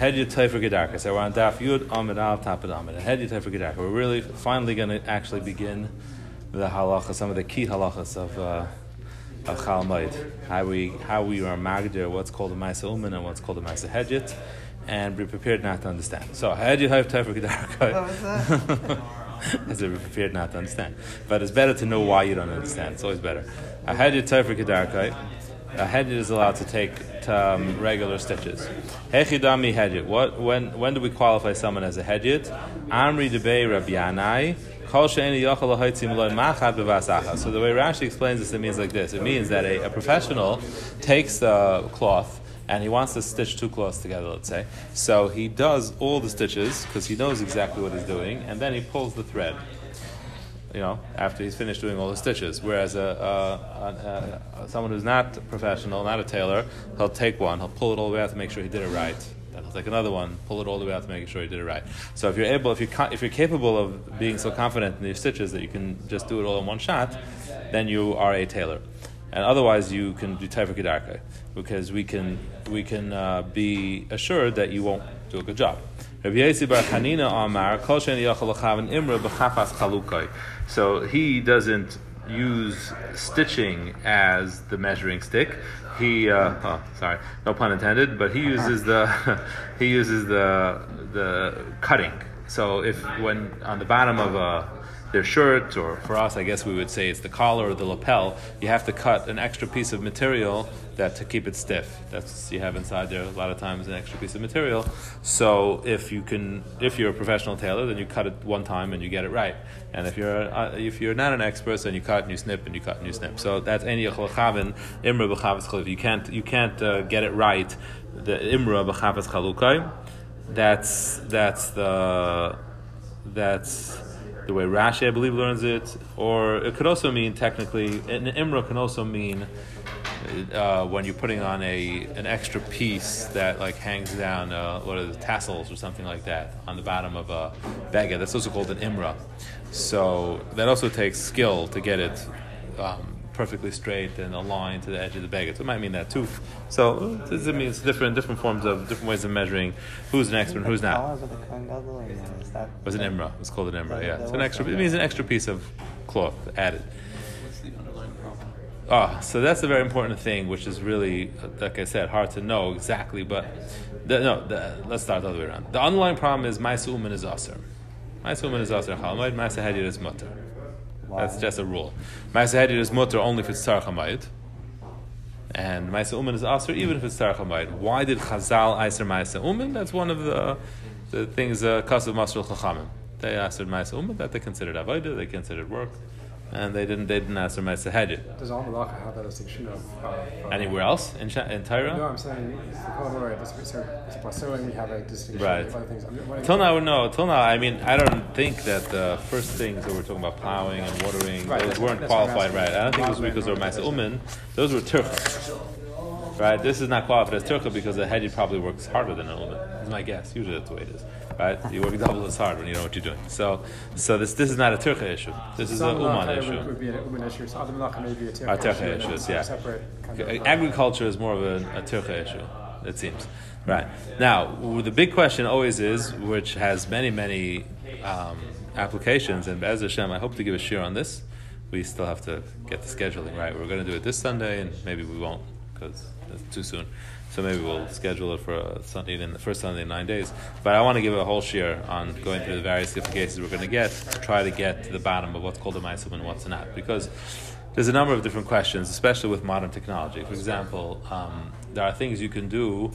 Hedya Taifer Gedarka. So we're on Daf Yud Amid Al Tapid Amid. Hedya Taifer Gedarka. We're really finally going to actually begin the halacha, some of the key halachas of uh, of Chalmud. How we how we are magdir what's called a Maisa Uman and what's called a Maisa Hedjit, and be prepared not to understand. So Hedya Taifer Gedarka. As we're prepared not to understand, but it's better to know why you don't understand. It's always better. A Hedya Taifer Gedarka. A hedjit is allowed to take um, regular stitches. Hechidami hedjit. What when when do we qualify someone as a hedjit? Amri debei Rabbi Yanai. So the way Rashi explains this, it means like this. It means that a, a professional takes the cloth and he wants to stitch two cloths together, let's say. So he does all the stitches because he knows exactly what he's doing, and then he pulls the thread you know, after he's finished doing all the stitches. Whereas a, a, a, someone who's not professional, not a tailor, he'll take one, he'll pull it all the way out to make sure he did it right. Then he'll take another one, pull it all the way out to make sure he did it right. So if you're able, if you're, if you're capable of being so confident in your stitches that you can just do it all in one shot, then you are a tailor. And otherwise, you can do taifer kedarka because we can we can uh, be assured that you won't do a good job. Rabbi Bar Chanina Amar Kol Imra B'Chafas Chalukai. So he doesn't use stitching as the measuring stick. He, uh, oh, sorry, no pun intended, but he uses the he uses the the cutting. So if when on the bottom of a their shirt, or for us, I guess we would say it's the collar or the lapel, you have to cut an extra piece of material that to keep it stiff. That's you have inside there a lot of times an extra piece of material. So if you can, if you're a professional tailor, then you cut it one time and you get it right. And if you're uh, if you're not an expert, then you cut and you snip and you cut and you snip. So that's any imra b'chavas You can't you can't uh, get it right. The imra b'chavas chalukai. That's that's the that's the way Rashi, I believe, learns it, or it could also mean technically, an imra can also mean uh, when you're putting on a an extra piece that like hangs down, uh, what are the tassels or something like that on the bottom of a beged. That's also called an imra. So that also takes skill to get it um, perfectly straight and aligned to the edge of the beged. So it might mean that too. So it means different different forms of different ways of measuring who's an expert and who's not. Was an imra. It's called an imra. Yeah, it's an extra. It means an extra piece of cloth added. Ah, oh, so that's a very important thing, which is really, like I said, hard to know exactly. But the, no, the, let's start the other way around. The underlying problem is my uman is aser. My uman is aser. Chalmud. Ma'aser hedir is mutter. That's just a rule. Ma'aser hedir is mutter only if it's tzar And Ma'aser Uman is Aser even if it's tzar Why did Chazal Aser Ma'aser Uman? That's one of the, the things, uh, Kasav Masrul Chachamim. They Aser Ma'aser Uman that they considered Avodah, they considered work and they didn't they didn't answer Ma'aser Hedjit. Does Al Malacha have that distinction of, uh, anywhere else in in Torah? No, I'm saying it's so we have a distinction right. of other things. Till now, no. Till now, I mean, I don't think that the first things that we're talking about plowing and watering right, those weren't qualified right. I don't think it was because they were Ma'aser Uman. Those were Turks. Right, this is not qualified as Turka because the Hedjit probably works harder than an Uman. Is my guess. Usually that's the way it is right? You work double as hard when you know what you're doing. So, so this this is not a turcha issue. This is a uman issue. Would be an uman issue. So other malacha may be a turcha issue. issues. Yeah. Kind of, uh, Agriculture is more of a, a turcha issue. It seems. Right now, the big question always is, which has many many um, applications, and Bez Hashem, I hope to give a shiur on this. We still have to get the scheduling right. We're going to do it this Sunday, and maybe we won't because it's too soon. So maybe we'll schedule it for a Sunday in the first Sunday in nine days. But I want to give a whole shiur on going through the various different cases we're going to get to try to get to the bottom of what's called a ma'asum and what's not. Because there's a number of different questions, especially with modern technology. For example, um, there are things you can do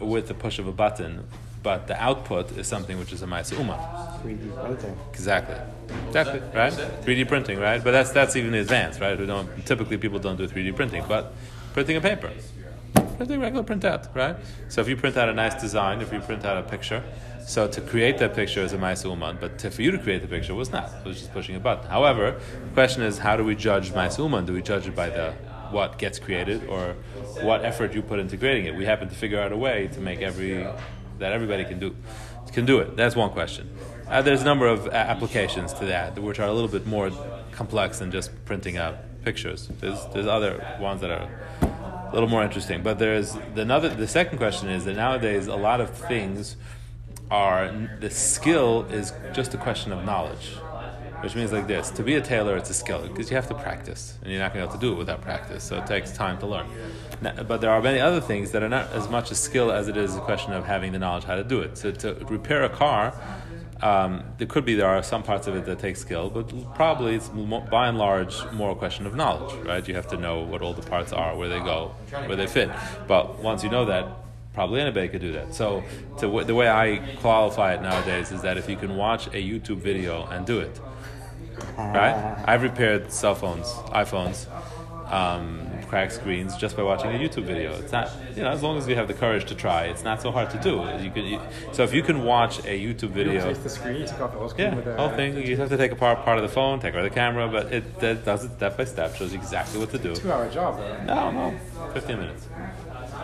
with the push of a button, but the output is something which is a ma'aseh 3D printing. Exactly. Exactly. Right. 3D printing. Right. But that's that's even advanced. Right. We don't typically people don't do 3D printing, but printing a paper printing regular printout, right? So if you print out a nice design, if you print out a picture, so to create that picture is a Maisa Uman, but to, for you to create the picture was not. It was just pushing a button. However, the question is, how do we judge Maisa Uman? Do we judge it by the what gets created or what effort you put into creating it? We happen to figure out a way to make every that everybody can do can do it. That's one question. Uh, there's a number of applications to that, which are a little bit more complex than just printing out pictures. There's there's other ones that are a little more interesting. But there's the another. The second question is that nowadays a lot of things are the skill is just a question of knowledge, which means like this: to be a tailor, it's a skill because you have to practice, and you're not going to be able to do it without practice. So it takes time to learn. Now, but there are many other things that are not as much a skill as it is a question of having the knowledge how to do it. So to repair a car. Um, there could be there are some parts of it that take skill, but probably it's more, by and large more a question of knowledge, right? You have to know what all the parts are, where they go, where they fit. But once you know that, probably anybody could do that. So to, the way I qualify it nowadays is that if you can watch a YouTube video and do it, right? I've repaired cell phones, iPhones. Um, crack screens just by watching a YouTube video. It's not, you know, as long as you have the courage to try, it's not so hard to do. You can, you, so if you can watch a YouTube video, you the screen, take off the whole screen yeah, with the whole thing. You have to take apart part of the phone, take away the camera, but it, it does it step by step, shows you exactly what to do. Two hour job. Though. No, no, fifteen minutes.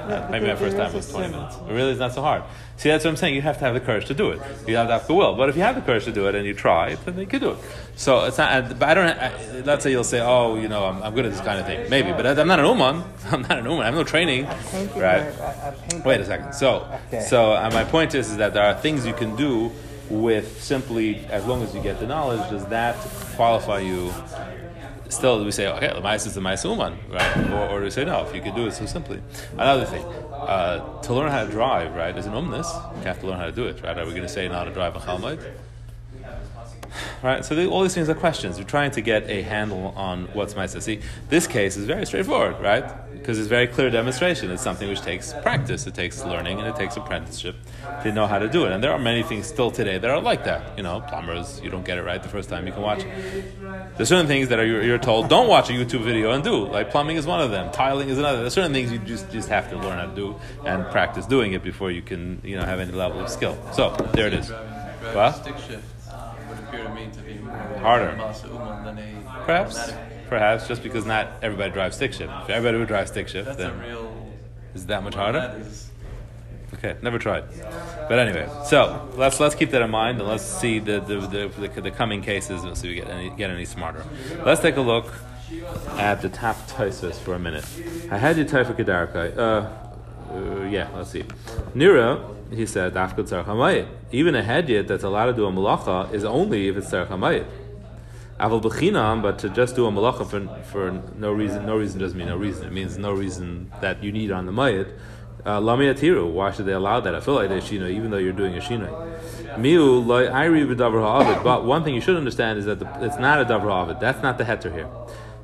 Yeah, maybe my first time was 20 minutes. It really is not so hard. See, that's what I'm saying. You have to have the courage to do it. You have to have the will. But if you have the courage to do it and you try, then you can do it. So it's not. But I don't. I, let's say you'll say, "Oh, you know, I'm, I'm, good at this kind of thing." Maybe, but I'm not an uman. I'm not an uman. I have no training. Right. Wait a second. So, so uh, my point is, is that there are things you can do with simply, as long as you get the knowledge. Does that qualify you still we say, okay, the mice is the mice uman, right? Or, or we say, no, if you could do it so simply. Another thing, uh, to learn how to drive, right, is an umnus. You have to learn how to do it, right? Are we going to say not to drive a chalmite? Right, so the, all these things are questions. We're trying to get a handle on what's Maisa. See, this case is very straightforward, right? Because it's very clear demonstration. It's something which takes practice, it takes learning, and it takes apprenticeship to know how to do it. And there are many things still today that are like that. You know, plumbers, you don't get it right the first time, you can watch. There's certain things that are, you're, told don't watch a YouTube video and do. Like plumbing is one of them, tiling is another. There's certain things you just just have to learn how to do and practice doing it before you can you know have any level of skill. So there it is. What? Um, appear to me to be more harder. Perhaps, perhaps just because not everybody drives stick shift. If everybody would drive stick shift, That's then real, is that much harder? Okay, never tried. But anyway, so let's let's keep that in mind and let's see the the, the, the, the coming cases and see if we get any get any smarter. Let's take a look at the tap Tosus for a minute. I had you type for Kedarkai. Uh, uh, yeah, let's see. Nira, he said, Even a hedyet that's allowed to do a malacha is only if it's Tzarech. Aval Bechinam, but to just do a malacha for, for no reason, no reason doesn't mean no reason. It means no reason that you need on the mayit. Uh, Lami atiru. Why should they allow that? I feel like shino, even though you're doing a shino. Miu loy ayri b'davar ha'avid. But one thing you should understand is that the, it's not a davar ha'avid. That's not the heter here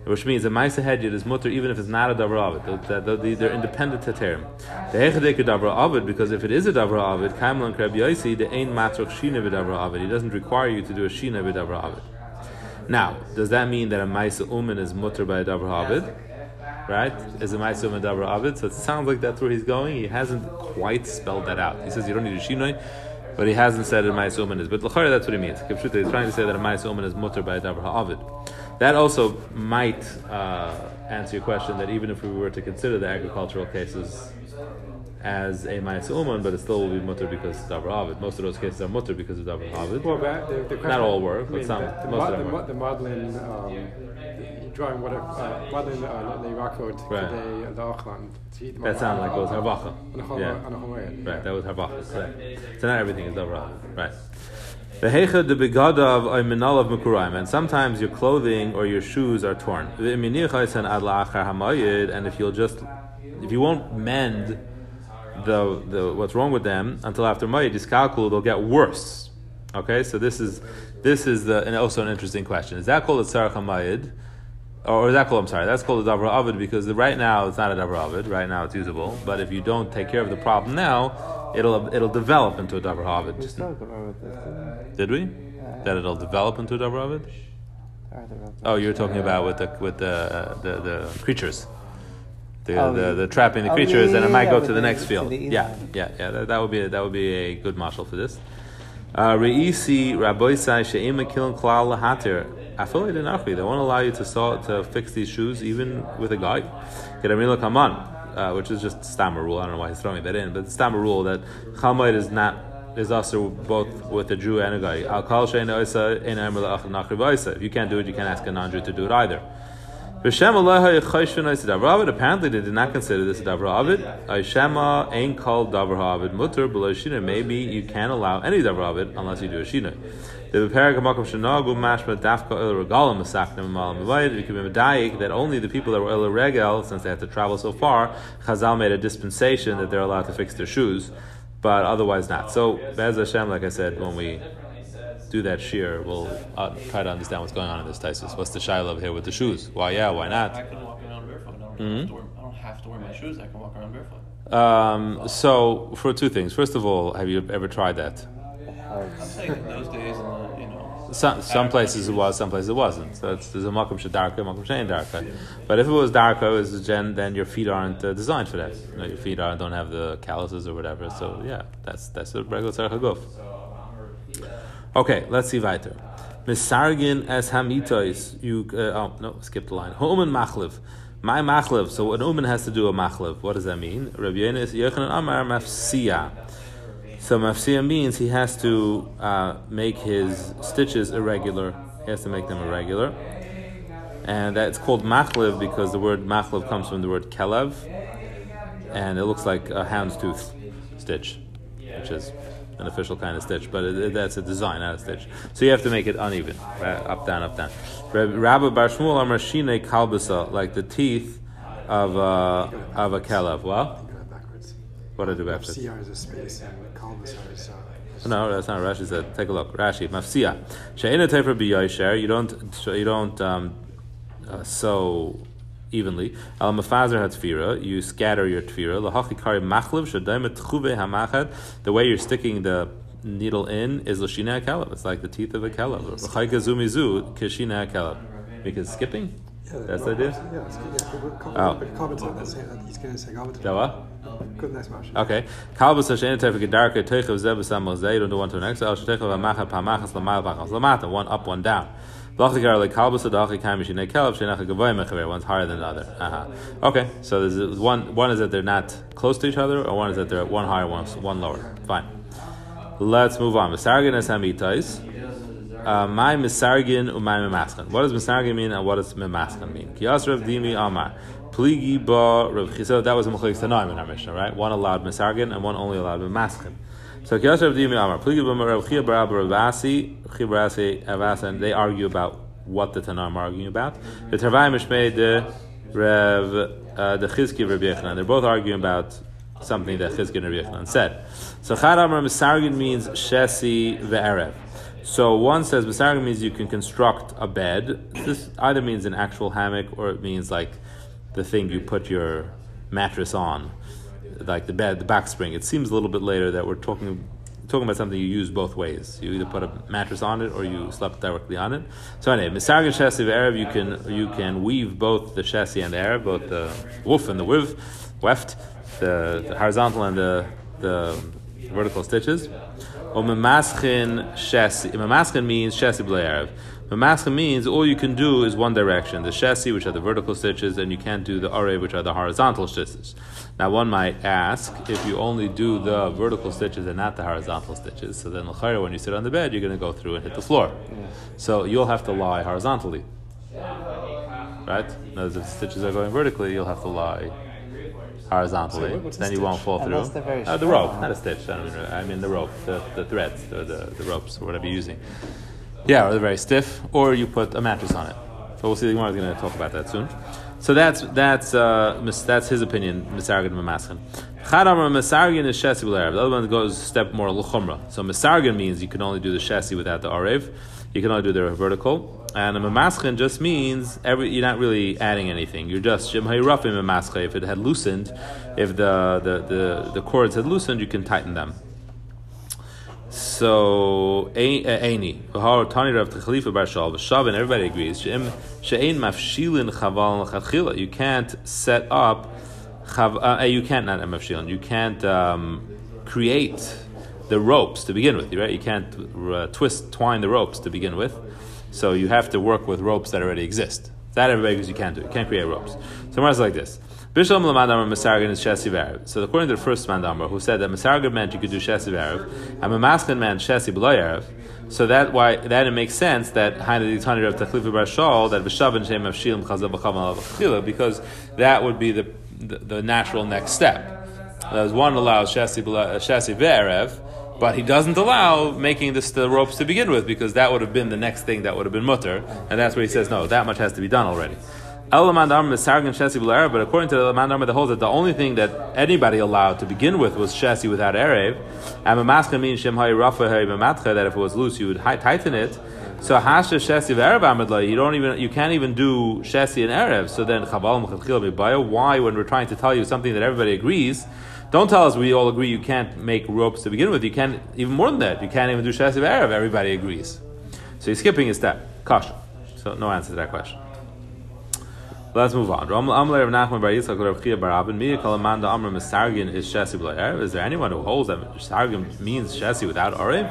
which means a Maisa Hedyot is mutter even if it's not a Davar Avid. They're independent Teterim. The Hechadek Davar Avid, because if it is a Davar Avid, Kaimlan Kreb Yaisi, the Ein Matrok Shina V'Davar Avid. He doesn't require you to do a Shina V'Davar Avid. Now, does that mean that a Maisa Uman is mutter by a Davar Avid? Right? Is a Maisa Uman Davar Avid? So it sounds like that's where he's going. He hasn't quite spelled that out. He says you don't need a Shinoi. But he hasn't said a Ma'is Uman is. But L'chari, that's what he means. He's trying to say that a Ma'is Uman is mutter by a Davar Ha'avid. That also might uh, answer your question that even if we were to consider the agricultural cases as a Ma'is Uman, but it still will be mutter because of Davar Avid. Most of those cases are mutter because of Davar Avid. Well, the, the Not all work, but I mean, some. The, the, most of them the, work. the modeling, um, drawing what uh, modeling uh, Leirakot, Right. Today, the Achlan. That sounded like it was Harvacha. Yeah. Right, that was Harvacha, correct. So not everything is Davar Avid. Right. The hecha de begadav a minal of mekuraim, and sometimes your clothing or your shoes are torn. The And if you'll just, if you won't mend the, the what's wrong with them until after mayid diskalkul, they'll get worse. Okay, so this is this is the and also an interesting question. Is that called a tzarech hamayid? Or is that called, I'm sorry, that's called a davar avid because right now it's not a davar avid. Right now it's usable, but if you don't take care of the problem now, it'll it'll develop into a davar havid. Did we? That it'll develop into a davar havid. Oh, you're talking about with the with the uh, the, the creatures. The, oh, the, the trapping the oh, creatures, yeah, and it might go to the next field. Yeah, yeah, yeah. That, that would be a, that would be a good mashal for this. Uh, Reisi Rabboisai She'ima Kiln Klal Lahatir. Affiliate Nachri. They won't allow you to saw to fix these shoes even with a guy. Get a Mila Kaman uh, which is just stammer rule. I don't know why he's throwing that in, but stammer rule that chalmite is not is also both with a Jew and a guy. If you can't do it, you can't ask a non-Jew to do it either. Apparently, they did not consider this a davar ha'avid. Aishema ain't called davar ha'avid mutter below shina. Maybe you can't allow any davar ha'avid unless you do a shina. The beperek ha'makom shenagu mashma dafka il regalim masaknim malam mavayid. You can be medayik that only the people that were il regel, since they had to travel so far, Chazal made a dispensation that they're allowed to fix their shoes, but otherwise not. So, Bez Hashem, like I said, when we do that shiur, we'll uh, try to understand what's going on in this thesis. What's the shiloh here with the shoes? Why yeah, why not? I can walk around barefoot. I don't, Mm-hmm. have to wear, I don't have to wear my shoes. I can walk around barefoot. Um, so, for two things. First of all, have you ever tried that? I'm saying in those days, in you know, Some, some places it was, some places it wasn't. So it's, there's a makom shadarka, makom shein darka. But if it was darka, it was gen, then your feet aren't uh, designed for that. You know, your feet aren't, don't have the calluses or whatever. So yeah, that's that's a regular tzarech haguf. Okay, let's see weiter. Misargin as hamitois. You uh, oh no, skip the line. Homan machlev. My machlev. So an uman has to do a machlev. What does that mean? Rabbi Yenis Amar. So mafsiya means he has to uh, make his stitches irregular. He has to make them irregular. And that's called machlev because the word machlev comes from the word kelev, and it looks like a hound's tooth stitch, which is an official kind of stitch, but it, it- that's a design, not a stitch. So you have to make it uneven, right? up, down, up, down. Rabbi Bar Shmuel Amar Shine kalbasa, like the teeth of a, of a kelev. Well, You go backwards. what did I do backwards? CR is a space and Kalbas is uh, No, that's not Rashi said. Take a look. Rashi, mafsiya. She'ena tefer b'yosher. You don't, you don't um, uh, sow evenly. Al mafazer hatfira. You scatter your tefira. Lahachi kari machlev shadaim tchuve hamachad. The way you're sticking the needle in is l'shina kelev. It's like the teeth of a kelev. L'chayka zumizu kishina kelev. Because skipping. yeah, That's no, the idea? Yeah, it's. Yeah, Oh. but Kalbas, let's say that he's going to say Kalbas. Is that what? Good, nice motion. Okay. Kalbus hashen tefer gedarke teichav zeh b'sam mozei. You don't do one to the next. El sheteichav ha'machad pa'machas l'mayel pa'chas l'mata. One up, one down. One's higher than the other. Uh-huh. Okay. So there's one. One is that they're not close to each other, or one is that they're one higher, one one lower. Fine. Let's move on. Misargin es hamitais. Uh, my misargin umay memaschan. What does misargin mean and what does memaschan mean? Kiyas Rav Dimi Amar. Pligi ba Rav. That was a mechalik tanoim in our Mishnah, right? One allowed misargin and one only allowed memaschan. So Kiyas Rav Dimi Amar. Pligi Chia bar Abba Ravasi. Chia bar Avasa. And they argue about what the tanoim are arguing about. The Tarvai Mishmei de Rav uh, the Chizki Rav Yechanan. They're both arguing about something that Chizki and Rav Yechanan said. So Chad Amar misargin means shesi ve'erev. So one says Basarga means you can construct a bed. This either means an actual hammock or it means like the thing you put your mattress on, like the bed, the back spring. It seems a little bit later that we're talking talking about something you use both ways. You either put a mattress on it or you slept directly on it. So anyway, Misarga Shesi Arab, you can you can weave both the Shesi and the Arab, both the woof and the wiv, weft, the, the horizontal and the the vertical stitches. Or memaschin shesi. Memaschin means shesi b'le'erev. Memaschin means all you can do is one direction, the shesi, which are the vertical stitches, and you can't do the arev, which are the horizontal stitches. Now, one might ask if you only do the vertical stitches and not the horizontal stitches. So then, l'chayr, when you sit on the bed, you're going to go through and hit the floor. So you'll have to lie horizontally, right? Now, if the stitches are going vertically, you'll have to lie horizontally. So then you won't fall through. They're very Uh, the rope, not a stitch. I mean, I mean the rope, the, the threads, the, the, the ropes, or whatever you're using. Yeah, or they're very stiff, or you put a mattress on it. So we'll see. The Gemara is going to talk about that soon. So that's that's uh, that's his opinion. Misargin Mamaskin. Chadamar Misargin is shesi b'le'erev. The other one goes a step more l'chumra. So Misargin means you can only do the shesi without the arev. You can only do the vertical. And a Mamaschin just means every, you're not really adding anything. You're just Shim Hayrafim. If it had loosened, if the, the, the, the cords had loosened, you can tighten them. So Aini, V'har Tani Rav Khalifa Bar Shal V'Shav, everybody agrees. She'ein mafshilin chaval l'chadchila. You can't set up. Uh, you can't not mafshilin. You can't um, create the ropes to begin with. Right? You can't uh, twist twine the ropes to begin with. So you have to work with ropes that already exist. That everybody agrees you can't do. You can't create ropes. So it's like this. Bishlam Lamandamar Masargan is Shesi Verev. So according to the first Mandamar, who said that Masargan meant you could do Shesi Verev, and Mamaskan meant Shesi B'loy Erev, so that why that it makes sense that Haina Tani of Tachlifu Bar Shal that B'shavin Shem of Shilim Chazav B'chamal because that would be the, the, the natural next step. As one allows Shesi uh, Shesi Verev, but he doesn't allow making this the ropes to begin with because that would have been the next thing that would have been mutter, and that's where he says no, that much has to be done already. But according to the Mandar that holds that the only thing that anybody allowed to begin with was Shesi without Erev, and Mamaska means Shem Rafa that if it was loose you would tighten it. So Hasha Shesi Erev you don't even you can't even do Shesi and Erev. So then Chabal why when we're trying to tell you something that everybody agrees, don't tell us we all agree you can't make ropes to begin with. You can't even more than that. You can't even do Shesi Erev. Everybody agrees. So he's skipping a step. Kasha. So no answer to that question. Let's move on. Is there anyone who holds that Misargin means Shesi without Arev?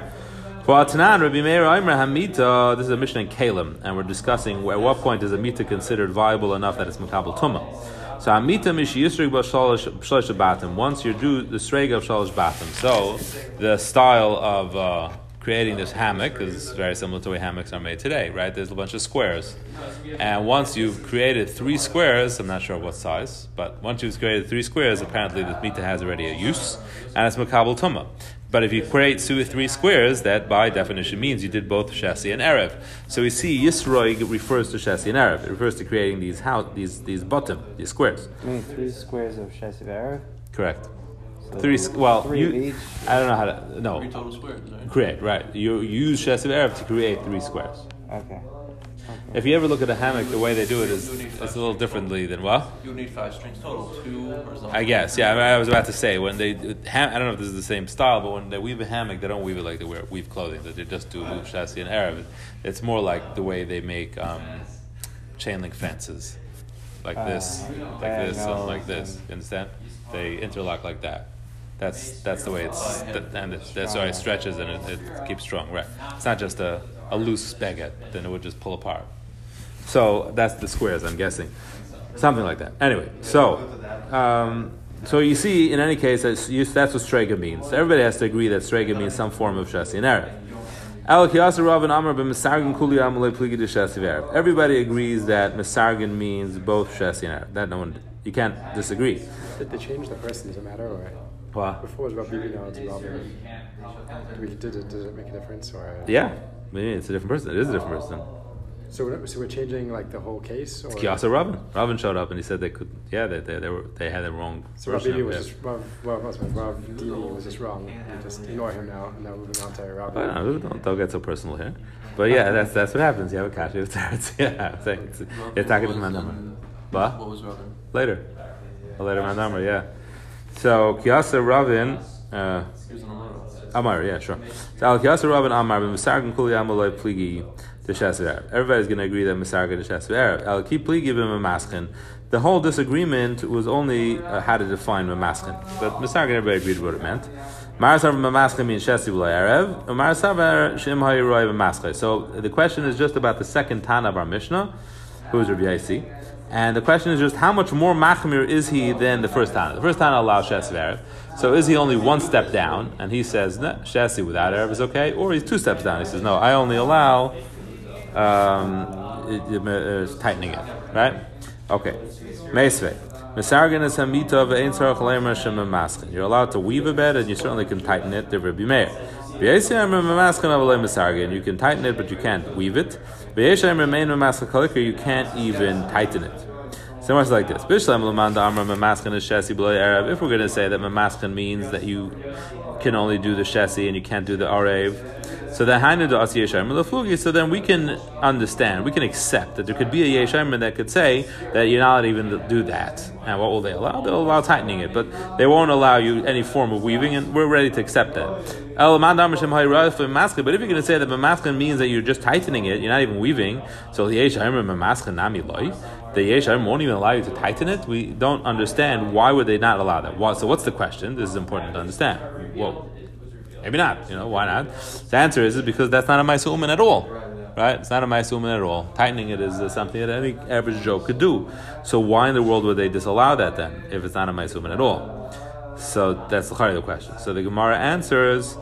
For Atanan, Rabbi Meir Aimer Hamita, this is a Mishnah in Kalim, and we're discussing at what point is a mita considered viable enough that it's Makabal Tumah. So Hamita Mish Yisrig Shalosh Batim. Once you do the Sreg of Shalosh Batim. So the style of uh, creating this hammock is very similar to the way hammocks are made today, right? There's a bunch of squares. And once you've created three squares, I'm not sure what size, but once you've created three squares, apparently the mita has already a use, and it's makabel tumah. But if you create two, or three squares, that by definition means you did both Shasi and Erev. So we see Yisroig refers to Shasi and Erev. It refers to creating these house, these these bottom, these squares. You mean three squares of Shasi and Erev? Correct. Three, well, three you, I don't know how to, no. Three total squares, right? Create, right. You use Shesiv Erev to create three squares. Okay. okay. If you ever look at a hammock, the way they do it is it's a little differently than what? You need five strings total, two horizontal. I guess, yeah. I, mean, I was about to say when they, ham, I don't know if this is the same style, but when they weave a hammock, they don't weave it like they wear, weave clothing. They just do chassis and Arab. It's more like the way they make um, chain link fences, like this, Uh, like this, yeah, something like this. You understand? They interlock like that. That's that's the way it's and it, that's why it stretches and it, it keeps strong. Right. It's not just a, a loose beged. Then it would just pull apart. So that's the squares. I'm guessing, something like that. Anyway, so. Um, so you see, in any case, that's, that's what strega means. Everybody has to agree that strega means some form of shasi and erev. Everybody agrees that mesargin means both shasi and erev. That no one, you can't disagree. Did they change the person? Does it matter? Or What? before it was Rabbi, now it's Rabbi. Do we, did it? Did it make a difference? Or Yeah, maybe it's a different person. It is a different person. So we're, so we're changing like the whole case. Or Kiyasa Robin. Robin showed up and he said they could. Yeah, they they, they were they had the wrong. So version Rabbi of was it. just Rav, Rav, what's Dini was just wrong. We just ignore him now. And now moving on to Rabbi. I don't, know, don't, don't get so personal here. But yeah, that's that's what happens. You have a kasha with teretz. Yeah, I'm saying it's, it's talking to Robin my was, number. What? What was Robin? Later, a later my number. Yeah. So Kiyasa Robin. Uh, He was an Amara. Amar, yeah, sure. So Al Kiyasa Rabban Amar, Misargan Kuli Amaloi Pligi Arab. Everybody's going to agree that Misargan Arab. Al Ki Pligi Bimamaskin. The whole disagreement was only uh, how to define Mamaskin. But Misargan, everybody agreed what it meant. So the question is just about the second Tana of our Mishnah, who is Rabbi Yaisi. And the question is just how much more machmir is he than the first Tana? The first Tana allows Shesi Arab. So is he only one step down? And he says, no, Shesi without Arab is okay. Or he's two steps down. He says, no, I only allow um, it- it- uh, tightening it. Right? Okay. Meisvei. You're allowed to weave a bed and you certainly can tighten it. The Rabbi Meir. V'yesem mamaskin avale misargan. You can tighten it, but you can't weave it. V'yesem remain mamaskin kalikar. You can't even tighten it. So much like this. Is Arab. If we're going to say that mamaskin means that you can only do the shesi and you can't do the arev, so then hainu asi yeshayim. So then we can understand, we can accept that there could be a yeshayim that could say that you're not even to do that. And what will they allow? They'll allow tightening it, but they won't allow you any form of weaving, and we're ready to accept that. But if you're going to say that mamaskin means that you're just tightening it, you're not even weaving, so the yeshayim mamaskin nami loy the Yeshayim won't even allow you to tighten it. We don't understand why would they not allow that. So what's the question? This is important to understand. Well, maybe not. You know why not? The answer is, is because that's not a Maisa at all, right? It's not a Maisuman at all. Tightening it is something that any average Joe could do. So why in the world would they disallow that then, if it's not a Maisuman at all? So that's the heart of the question. So the Gemara answers,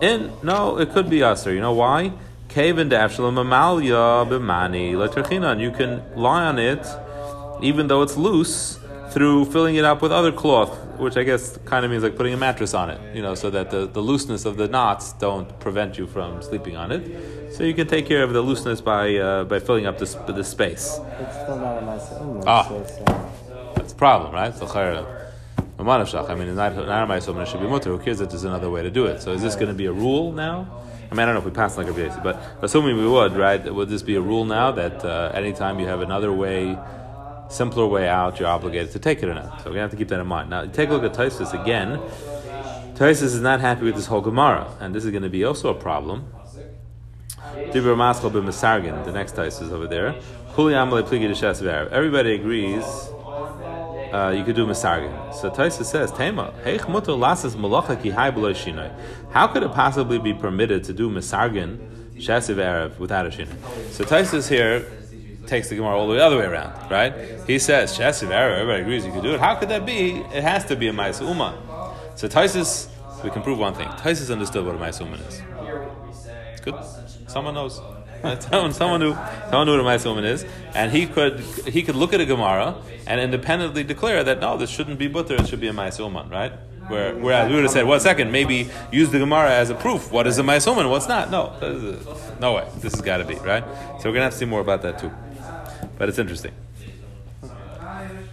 in no, it could be Aser. You know why? Kaven Davshalom Amalia Bimani Laterchinan. You can lie on it, even though it's loose, through filling it up with other cloth, which I guess kind of means like putting a mattress on it, you know, so that the, the looseness of the knots don't prevent you from sleeping on it. So you can take care of the looseness by uh, by filling up this the space. It's still not a nice Ah. uh, That's the problem, right? So. I mean, it's not not my it should be mutter. Who cares that there's another way to do it? So is this going to be a rule now? I mean, I don't know if we pass like a but assuming we would, right? Would this be a rule now that uh, anytime you have another way, simpler way out, you're obligated to take it or not? So we're gonna have to keep that in mind. Now, take a look at Taisus again. Taisus is not happy with this whole Gemara, and this is going to be also a problem. The next Taisus over there. Everybody agrees uh, you could do Masargin. So Taisa says, Tema. How could it possibly be permitted to do Masargin, Shesiv Erev, without a shinoi? So Taisa here takes the Gemara all the other way around, right? He says, Shesiv Erev, everybody agrees you could do it. How could that be? It has to be a Maisa Uma. So Taisus, we can prove one thing. Taisus understood what a Maisa Uma is. Good. Someone knows. Someone, someone knew, someone knew what a Maisa Woman is, and he could he could look at a Gemara and independently declare that no, this shouldn't be butter, it should be a Maisa Woman, right? Where, whereas we would have said, one second, maybe use the Gemara as a proof. What is a Maisa Woman? What's not? No, a- no way. This has got to be right. So we're gonna have to see more about that too. But it's interesting.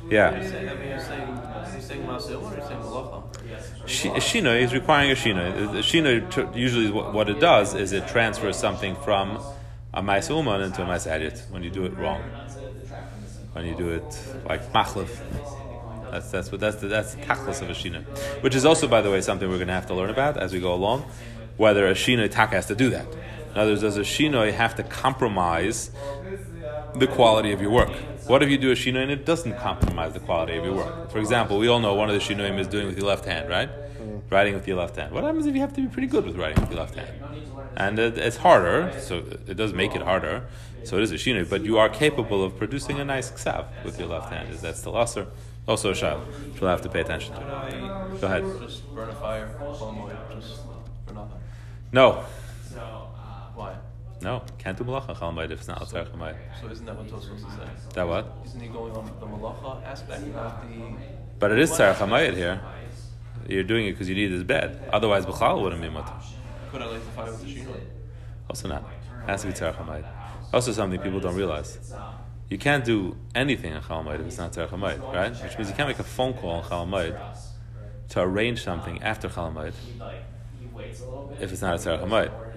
Yeah. You're saying, I mean, you're saying, you're saying Masil or you're saying Malacha? Shi- Shino is requiring a shino. The Shino usually what, what it does is it transfers something from a ma'ase uman into a ma'ase adit when you do it wrong. When you do it like machlif. That's that's what that's the that's the tachlis of a shino, which is also, by the way, something we're going to have to learn about as we go along. Whether a shino tak has to do that. In other words, does a shino have to compromise the quality of your work. What if you do a shinoim and it doesn't compromise the quality of your work? For example, we all know one of the shinoim is doing with your left hand, right? Mm. Writing with your left hand. What happens if you have to be pretty good with writing with your left hand? And it, it's harder, so it does make it harder. So it is a shinoim, but you are capable of producing a nice ksav with your left hand. Is that still usher? Also a shayla, which we'll have to pay attention to. Go ahead. Just burn a fire, just for nothing. No, uh, Why? No, can't do malacha chal if it's not l'tzarech ma'id. So isn't that what Tosfos is saying? That what? Isn't he going on the Malacha aspect, not the... But it is tzarech hamayit here. You're doing it because you need this bed. Otherwise, b'chal wouldn't be mutter. Could I light the fire with the Shinoi? Also not. It has to be tzarech hamayit. Also something people don't realize. You can't do anything on chal hamayit if it's not tzarech right? Which means you can't make a phone call on chal hamayit to arrange something after chal hamayit if it's not a tzarech.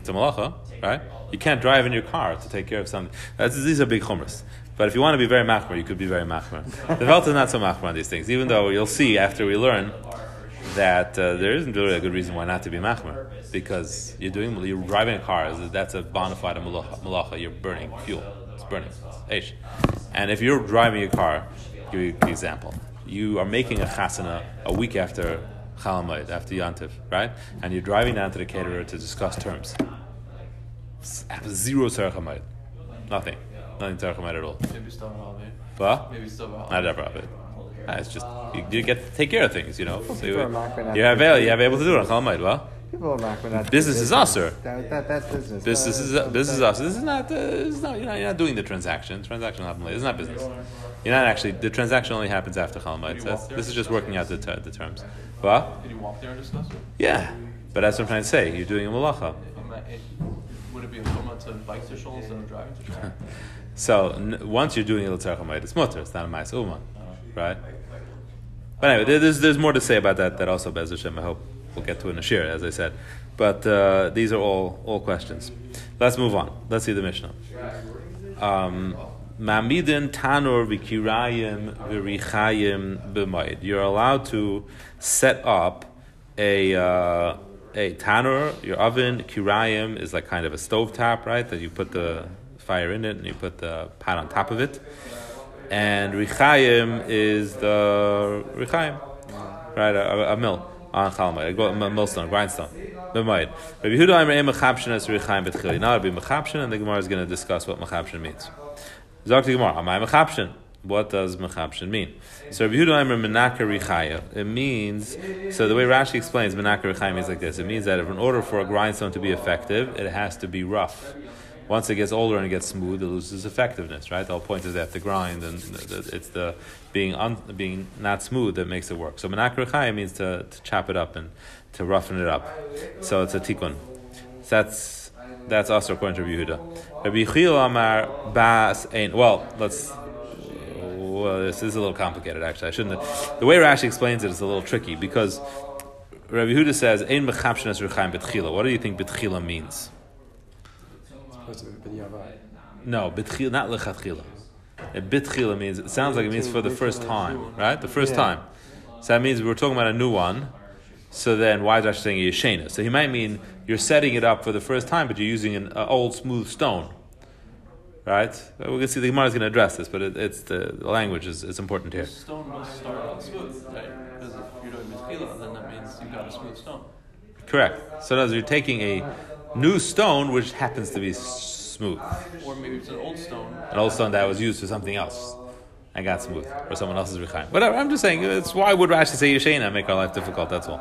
It's a malacha, right? You can't drive in your car to take care of something. That's, these are big chumras. But if you want to be very machmer, you could be very machmer. The Velt is not so machmer on these things, even though you'll see after we learn that uh, there isn't really a good reason why not to be machmer. Because you're doing, you're driving a car, that's a bona fide malacha, malacha. You're burning fuel. It's burning. Eish. And if you're driving a car, give you an example. You are making a chasana a week after Chalamayid, after Yantiv, right? And you're driving down to the caterer to discuss terms. S- Zero tzarech hamayit. Nothing. Nothing tzarech hamayit at all. Maybe still Holiday. But Maybe still not Holiday. ever of it. Ah, It's just you, you get to take care of things, you know. So people you, are not gonna you have have to- you have able to do it on Chalamayid, well? People are not going to. Business is us, sir. That, that, that's business. This, Uh, this is that's this is us. This is not. Uh, this is not. You're not, you're not doing the transaction. Transaction will happen later. This is not business. You're not actually. The transaction only happens after Chalamayid. So that's- this is just working out the, ter- the terms. What? Did you walk there and discuss it? Yeah, but that's what I'm trying to say. You're doing a malacha. Am I- it- Would it be a coma to bike to shul instead of driving to shul? So n- once you're doing a l'tzarech hamayit, it's mutter. It's not a ma'as uman, right? But anyway, there's there's more to say about that. That also, Bez Hashem, I hope we'll get to in a shiur, as I said. But uh, these are all all questions. Let's move on. Let's see the Mishnah. Um, Mamidin tanur v'kirayim v'richayim b'mayid. You're allowed to set up a uh, a tanur, your oven. Kirayim is like kind of a stove top, right? That you put the fire in it and you put the pot on top of it. And richayim is the richayim, right? A- a mill on chalmai, go- a millstone, grindstone. B'mayid. Rabbi Yehuda Aimer Em Mechabshin Es Richaim B'tchili. Now Rabbi Mechabshin, and the Gemara is going to discuss what Mechabshin means. Zok the Gemara, Amai Mechabshin. What does Mechabshin mean? So Rabbi Yehuda Menaka Richaya. It means, so the way Rashi explains Menaka Richaya means like this. It means that if in order for a grindstone to be effective, it has to be rough. Once it gets older and it gets smooth, it loses effectiveness, right? The whole point is they have to grind, and it's the being un, being not smooth that makes it work. So Menaka Richaya means to, to chop it up and to roughen it up. So it's a tikkun. So that's that's also according to Rabbi Yehuda. Rabbi Chil Amar Bas Ein. Well, let's. Well, this is a little complicated. Actually, I shouldn't. Have, the way Rashi explains it is a little tricky because Rabbi Yehuda says Ein Mechapshin Es Rechaim Betchila. What do you think Betchila means? No, Betchila, not Lechatchila. Betchila means it sounds like it means for the first time, right? The first Yeah. time. So that means we're talking about a new one. So then, why is Rashi saying Yeshena? So he might mean you're setting it up for the first time, but you're using an uh, old smooth stone, right? Uh, We can see the Gemara is going to address this, but it, it's the, the language is, is important here. The stone must start out smooth, right? Because if you're doing mizkila, then that means you've got a smooth stone. Correct. So as you're taking a new stone which happens to be s- smooth, Or maybe it's an old stone. an old stone that was used for something else and got smooth, or someone else's rechaim. Whatever. I'm just saying. It's why would Rashi say Yeshena make our life difficult? That's all.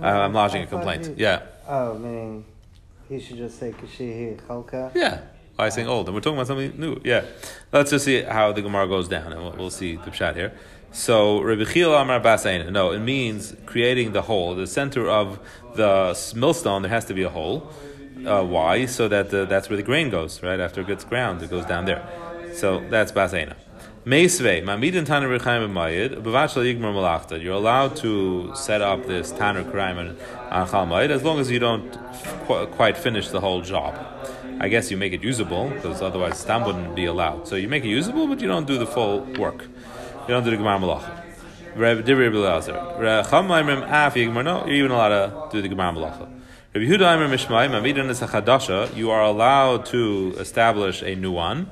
Uh, I'm lodging a complaint. Yeah. Oh, meaning he should just say Kashihi Chalka. Yeah. Why saying old? And we're talking about something new. Yeah. Let's just see how the Gemara goes down, and we'll, we'll see the pshat here. So, Rabbi Chil Amar Basayin. No, it means creating the hole. The center of the millstone, there has to be a hole. Uh, why? So that the, that's where the grain goes, right? After it gets ground, it goes down there. So, that's Basayin. Meisve, Mamidin Tanner Rechaim Mayid, Bavachal Yigmar Malachta. You're allowed to set up this Tanner Kraim on as long as you don't qu- quite finish the whole job. I guess you make it usable because otherwise stam wouldn't be allowed. So you make it usable, but you don't do the full work. You don't do the gemar malacha. You're even allowed to do the gemar malacha. Rabbi Yehuda Aimer Mishmai Mamidin is a. You are allowed to establish a new one,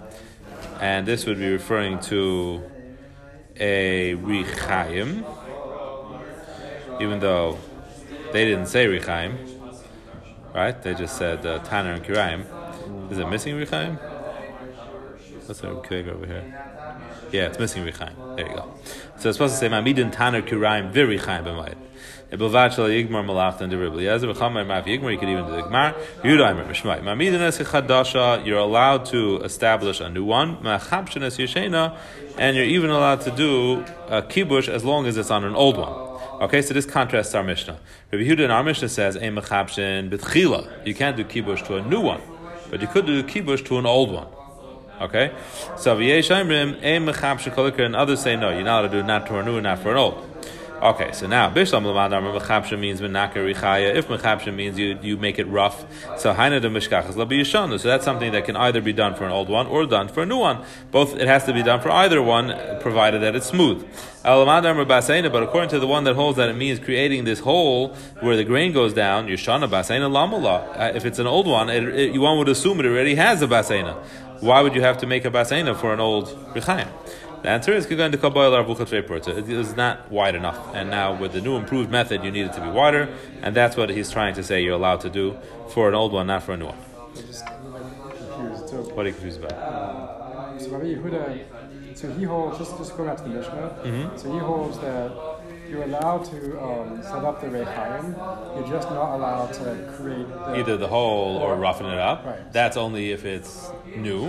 and this would be referring to a richayim, even though they didn't say richayim, right? They just said uh, Tanner and Kiraim. Is it missing Richaim? What's the Kvega over here? Yeah, it's missing Richaim. There you go. So it's supposed to say Mamidin Tanner Kiraim Virichaim b'mayit. You're allowed to establish a new one. And you're even allowed to do a kibush as long as it's on an old one. Okay, so this contrasts our Mishnah. Rabbi Yehuda in our Mishnah says, "Ein b'tchila." You can't do kibush to a new one, but you could do kibush to an old one. Okay, so v'yesh mechabshin kolikar, and others say no, you're not allowed to do not for a new and not for an old. Okay, so now bishlam lamad amar mechabshin means menaka richaya. If mechabshin means you you make it rough, so haina de mishkachas labi yishanu. So that's something that can either be done for an old one or done for a new one. Both it has to be done for either one, provided that it's smooth. But according to the one that holds that it means creating this hole where the grain goes down, yishana lamala. Uh, If it's an old one, it, it, one would assume it already has a baseina. Why would you have to make a baseina for an old richaim? The answer is Kagan de Kabbalah Report. It is not wide enough. And now with the new improved method, you need it to be wider, and that's what he's trying to say you're allowed to do for an old one, not for a new one. I just I'm like confused. So, What are you confused about? so Rabbi Yehuda, so he holds just just go back to the Mishnah. Mm-hmm. So he holds that you're allowed to um, set up the Rechaim. You're just not allowed to create the, Either the hole or roughen it up. Right. That's only if it's new,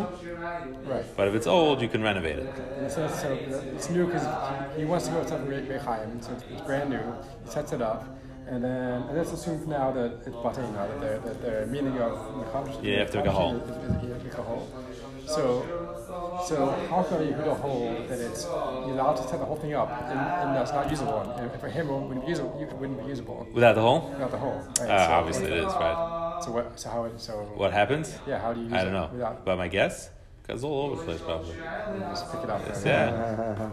right. but if it's old, you can renovate it. So, so it's new because he wants to go set up Re- Rechaim, so it's, brand new. He sets it up. And then, and let's assume now that it's butting now that the that the meaning of Mechabsh- You have to make a hole. Is, is, is, make a hole. So, so how can you put a hole that it's you're allowed to set the whole thing up and, and that's not usable? And for him, it wouldn't be usable. It wouldn't be usable Without the hole? without the hole. Right? Uh, so, obviously it is, right? So what? So how? it- So What happens? Yeah. How do you use I don't know. without But my guess? Because it's all over the place, probably. just pick it up? Yeah.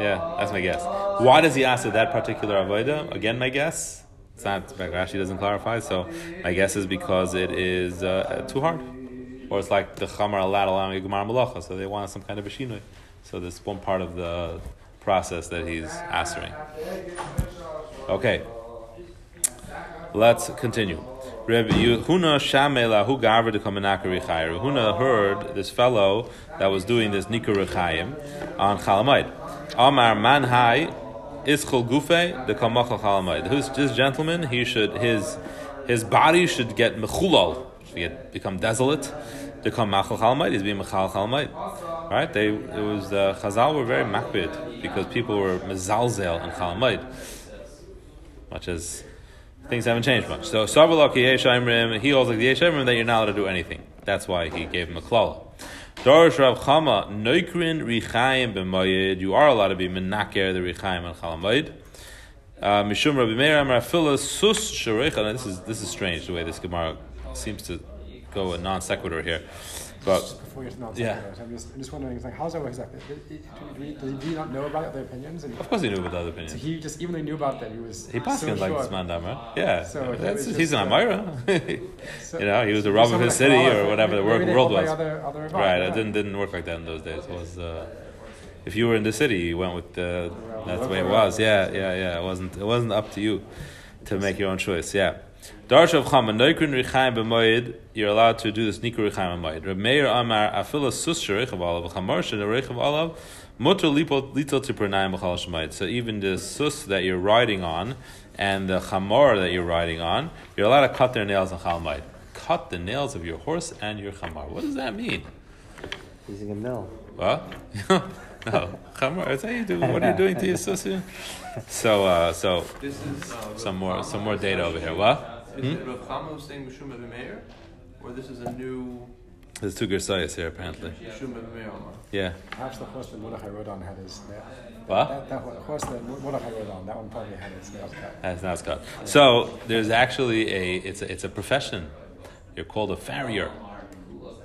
Yeah, that's my guess. Why does he ask for that particular avodah? Again, my guess. It's not. Rashi doesn't clarify. So my guess is because it is uh, too hard, or it's like the chamar allowed allowing a gemar malacha, so they want some kind of a shinui. So this one part of the process that he's answering. Okay, let's continue. Reb Yehuna Shamela who gaver to kamenaka richayim. Huna heard this fellow that was doing this nikar richayim on Chalamayid. Amar manhai ischol gufe the kamachal. Who's this gentleman? He should his his body should get mechulal, should get become desolate. To come machal Chalamayid, he's being mechal Chalamayid. Right? They it was uh, Chazal were very makbid because people were mezalzel and Chalamayid, much as things haven't changed much. So Sabalak Yeshayimrim, he holds like the Yeshayimrim that you're not allowed to do anything. That's why he gave him a klala. Darish Rav Chama Noikrin Richayim b'Mayid. You are allowed to be menaker the Richayim and Chalamayid. Uh, Mishum Rabbi Meir Amar Sus Sharecha. This is this is strange the way this Gemara seems to go a non sequitur here, but Before you non Yeah. I'm just, I'm just wondering, like, how's that work exactly? Did, did, did, did he not know about other opinions? And of course he knew about the other so opinions. he just, even though he knew about them, he was He so passed like sure. this man down, right? Yeah, So That's, was he's just, an Amira. So- you know, he was the rub of his city or whatever the work world was. Other, other Right, it didn't didn't work like that in those days. It was uh, if you were in the city, you went with the. That's the way it was. Yeah, yeah, yeah. It wasn't. It wasn't up to you to make your own choice. Yeah. Darsh of Chama Neukrin Richaim b'Moed. You're allowed to do this Nikur Richaim b'Moed. Reb Meir Amar Afila Sus Sherechav Alav Chamar Sherechav Alav Mutter Lipo Litel Tipernayim B'Chal Shemayit. So even the sus that you're riding on and the chamar that you're riding on, you're allowed to cut their nails on Chalmayit. Cut the nails of your horse and your chamar. What does that mean? Using a mill. What? no, chamar. That's how you do. What are you doing to your sus? So, uh, so This is uh, some more, some more data over here. What? Is it Rav Chama saying Mishum Rebbe Meir, or this is a new There's two gersayas here apparently. Mishum Rebbe Yeah. Perhaps the horse that Mordechai rode on had his nail. What? That, that horse that Mordechai rode on, that one probably had his nails cut. That's not Scott. So there's actually a it's a, it's a profession. You're called a farrier.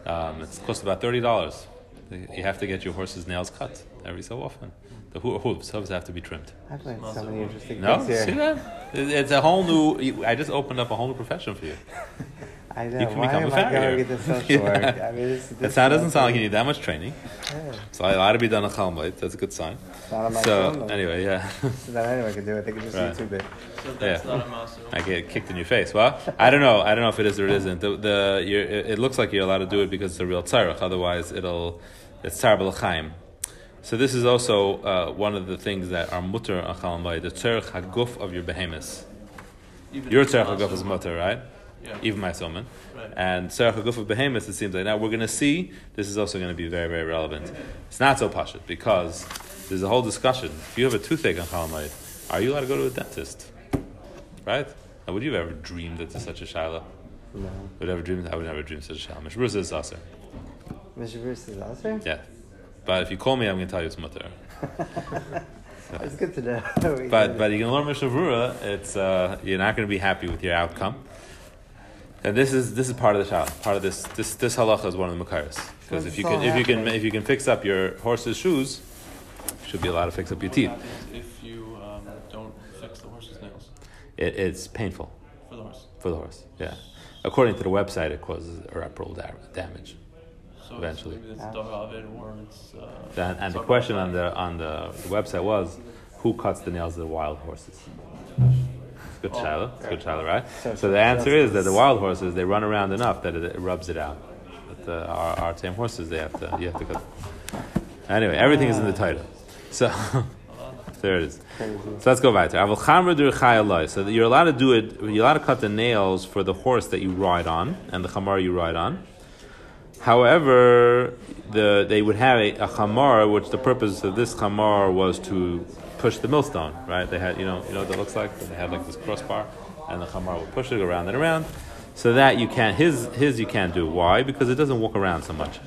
Um, it costs about thirty dollars. You have to get your horse's nails cut every so often. The ho- hooves, hooves have to be trimmed. I've learned so many interesting No, things see here. that? It- It's a whole new. you- I just opened up a whole new profession for you. I know. You can Why become am a I farrier. going into social Yeah. work? I mean, this, That this sound doesn't sounds sound like like- you need that much training. Yeah. So a lot to be done on Chalmite. That's a good sign. It's not on my So phone. though. anyway, yeah. So that anyone can do it. They can just Right. YouTube it. So that's Yeah. not a masu. I get kicked in your face. Well, I don't know. I don't know if it is or it isn't. The, the you're, it it looks like you're allowed to do it because it's a real tzarech. Otherwise, it'll it's tzar b'lechaim. So this is also uh, one of the things that are mutter on Chalamayid, the tzarech haguf of your behemoths. Your if it's tzarech haguf is mutter, right? Yeah. Even my soman. Right. And tzarech haguf of behemoths, it seems like now we're going to see. This is also going to be very very relevant. It's not so pashut because there's a whole discussion. If you have a toothache on Chalamayid, are you allowed to go to a dentist? Right? Now, would you have ever dreamed that there's such a shaila? No. Would ever dream? I would never dream such a shaila. Mishbrus is aser. Mr. Bruce is also? Yeah. But if you call me, I'm going to tell you it's mutter. It's good to know. But but you can learn Mishavura. It's uh, you're not going to be happy with your outcome. And this is this is part of the shaila. Part of this this this halacha is one of the makaris. Because if you can if you can if you can fix up your horse's shoes, you should be allowed to fix up your teeth. if you um, don't fix the horse's nails It, it's painful for the horse? for the horse. Yeah. According to the website, it causes irreparable damage. So Eventually. it's, maybe it's David or it's. Uh, And, and the question on the on the website was, who cuts the nails of the wild horses? It's a good child. It's good child, right? So- So the answer is that the wild horses they run around enough that it, it rubs it out. But the, our, our tame horses they have to you have to cut. Anyway, everything is in the title. So there it is. So let's go back to Avol chamra dur chayalai. So you're allowed to do it. You're allowed to cut the nails for the horse that you ride on and the chamar you ride on. However, the they would have a, a chamar, which the purpose of this chamar was to push the millstone. Right? They had you know you know what that looks like. They had like this crossbar, and the chamar would push it around and around. So that you can't his his you can't do. Why? Because it doesn't walk around so much.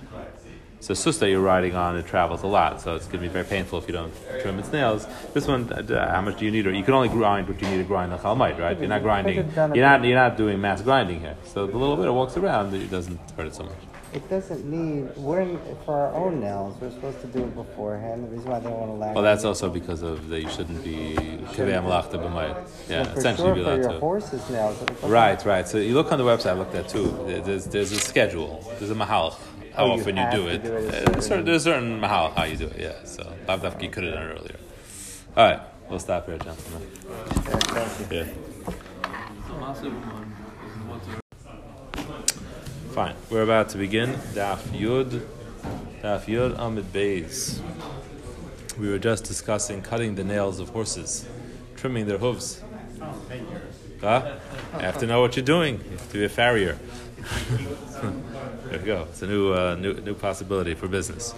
So sus that you're riding on, it travels a lot, so it's going to be very painful if you don't trim its nails. This one, uh, how much do you need? Or you can only grind what you need to grind on chalmite, right? You're not grinding. You're not. You're not doing mass grinding here. So the little bit it walks around, it doesn't hurt it so much. It doesn't need. We're in, for our own nails. We're supposed to do it beforehand. The reason why they don't want to lag. Well, that's also because of that you shouldn't be kivei amlachta b'mayit. Yeah, for essentially sure be for allowed your to. horse's nails. it looks like- Right, right. So you look on the website. I looked at too. There's there's a schedule. There's a mahal. How Oh, often you have do it. do it a Uh, certain- certain- there's a certain mahal how you do it. Yeah. So Lavdafki you could have done it earlier. All right, we'll stop here, gentlemen. Yeah, thank you. Yeah. The masu one is what's Fine. We're about to begin. Daf Yud. Daf Yud Amid Beis. We were just discussing cutting the nails of horses, trimming their hooves. Huh? You have to know what you're doing. You have to be a farrier. there you go. It's a new, uh, new, new possibility for business.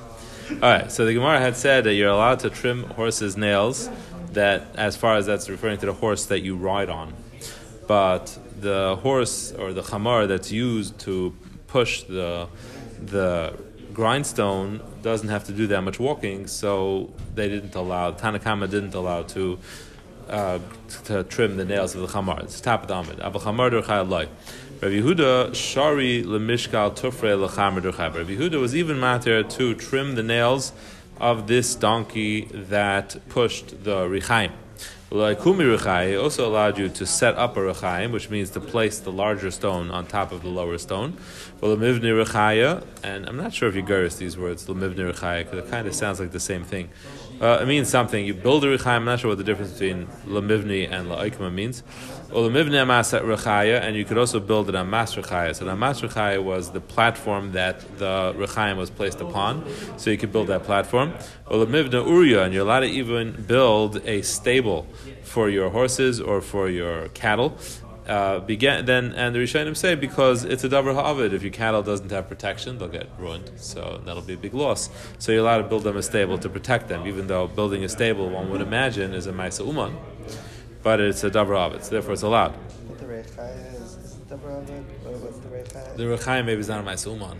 All right. So the Gemara had said that you're allowed to trim horses' nails. That, as far as that's referring to the horse that you ride on, but the horse or the chamar that's used to push the the grindstone doesn't have to do that much walking, so they didn't allow Tanakama didn't allow to uh, to trim the nails of the chamar. It's top of the amid. Abu chamar durchay Rabbi Yehuda shari lemishkal tufre lechamar durchay. Rabbi Yehuda was even matter to trim the nails of this donkey that pushed the richaim. Kumi Rechai also allowed you to set up a Rechaim, which means to place the larger stone on top of the lower stone. Lamivni Rechaya, and I'm not sure if you gurus these words, Lamivni Rechaya, because it kind of sounds like the same thing. Uh, it means something. You build a Rechaim, I'm not sure what the difference between Lamivni and La'ikma means. And you could also build it on Mas Rechaya. So the Mas Rechaya was the platform that the Rechaim was placed upon, so you could build that platform. Lamivna Uriya, and you're allowed to even build a stable for your horses or for your cattle. Uh, began then, and the Rishonim say because it's a davar ha'avid. If your cattle doesn't have protection, they'll get ruined. So that'll be a big loss. So you're allowed to build them a stable to protect them, even though building a stable, one would imagine, is a ma'isa uman, but it's a davar. So therefore, it's allowed. The Rechai is, is it davar ha'avid? What- What's the? The maybe is not a ma'isa uman.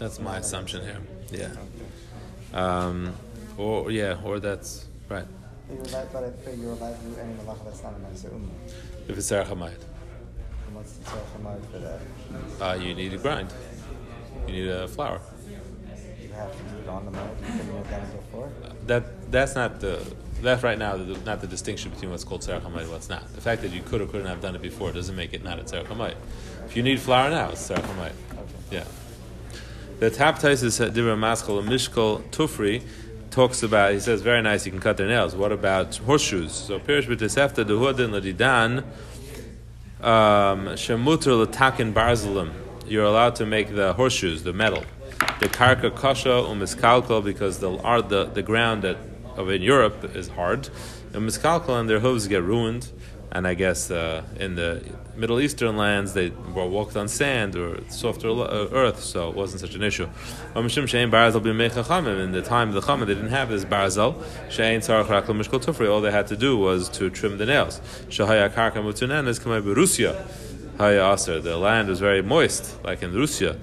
That's my assumption here. Yeah. Um, or yeah, or that's right. You're allowed, but I figure you're allowed to do any malacha that's not a Ma'aser Ummah. If it's Zerachamayit, And what's the tzarech for that? uh, you need to grind. You need a flour. You have to do it on the mud. You couldn't have done it before. that that's not the that's right now not the distinction between what's called tzarech hamayit and what's not. The fact that you could or couldn't have done it before doesn't make it not a tzarech hamayit. If you need flour now, it's tzarech hamayit. Yeah. The top is at Dibra Maskal and Mishkal Tufri talks about. He says very nice. You can cut their nails. What about horseshoes? So Pirish b'tesefta dehuadin ladidan um, shemuter latakin barzalim. You're allowed to make the horseshoes, the metal. The karka kasha umiskalkal because the the, the ground that of in Europe is hard. And miskalkal and their hooves get ruined. And I guess uh, in the Middle Eastern lands they were walked on sand or softer uh, earth, so it wasn't such an issue. In the time of the Chachamim, they didn't have this tufri. All they had to do was to trim the nails. The land was very moist, like in Russia.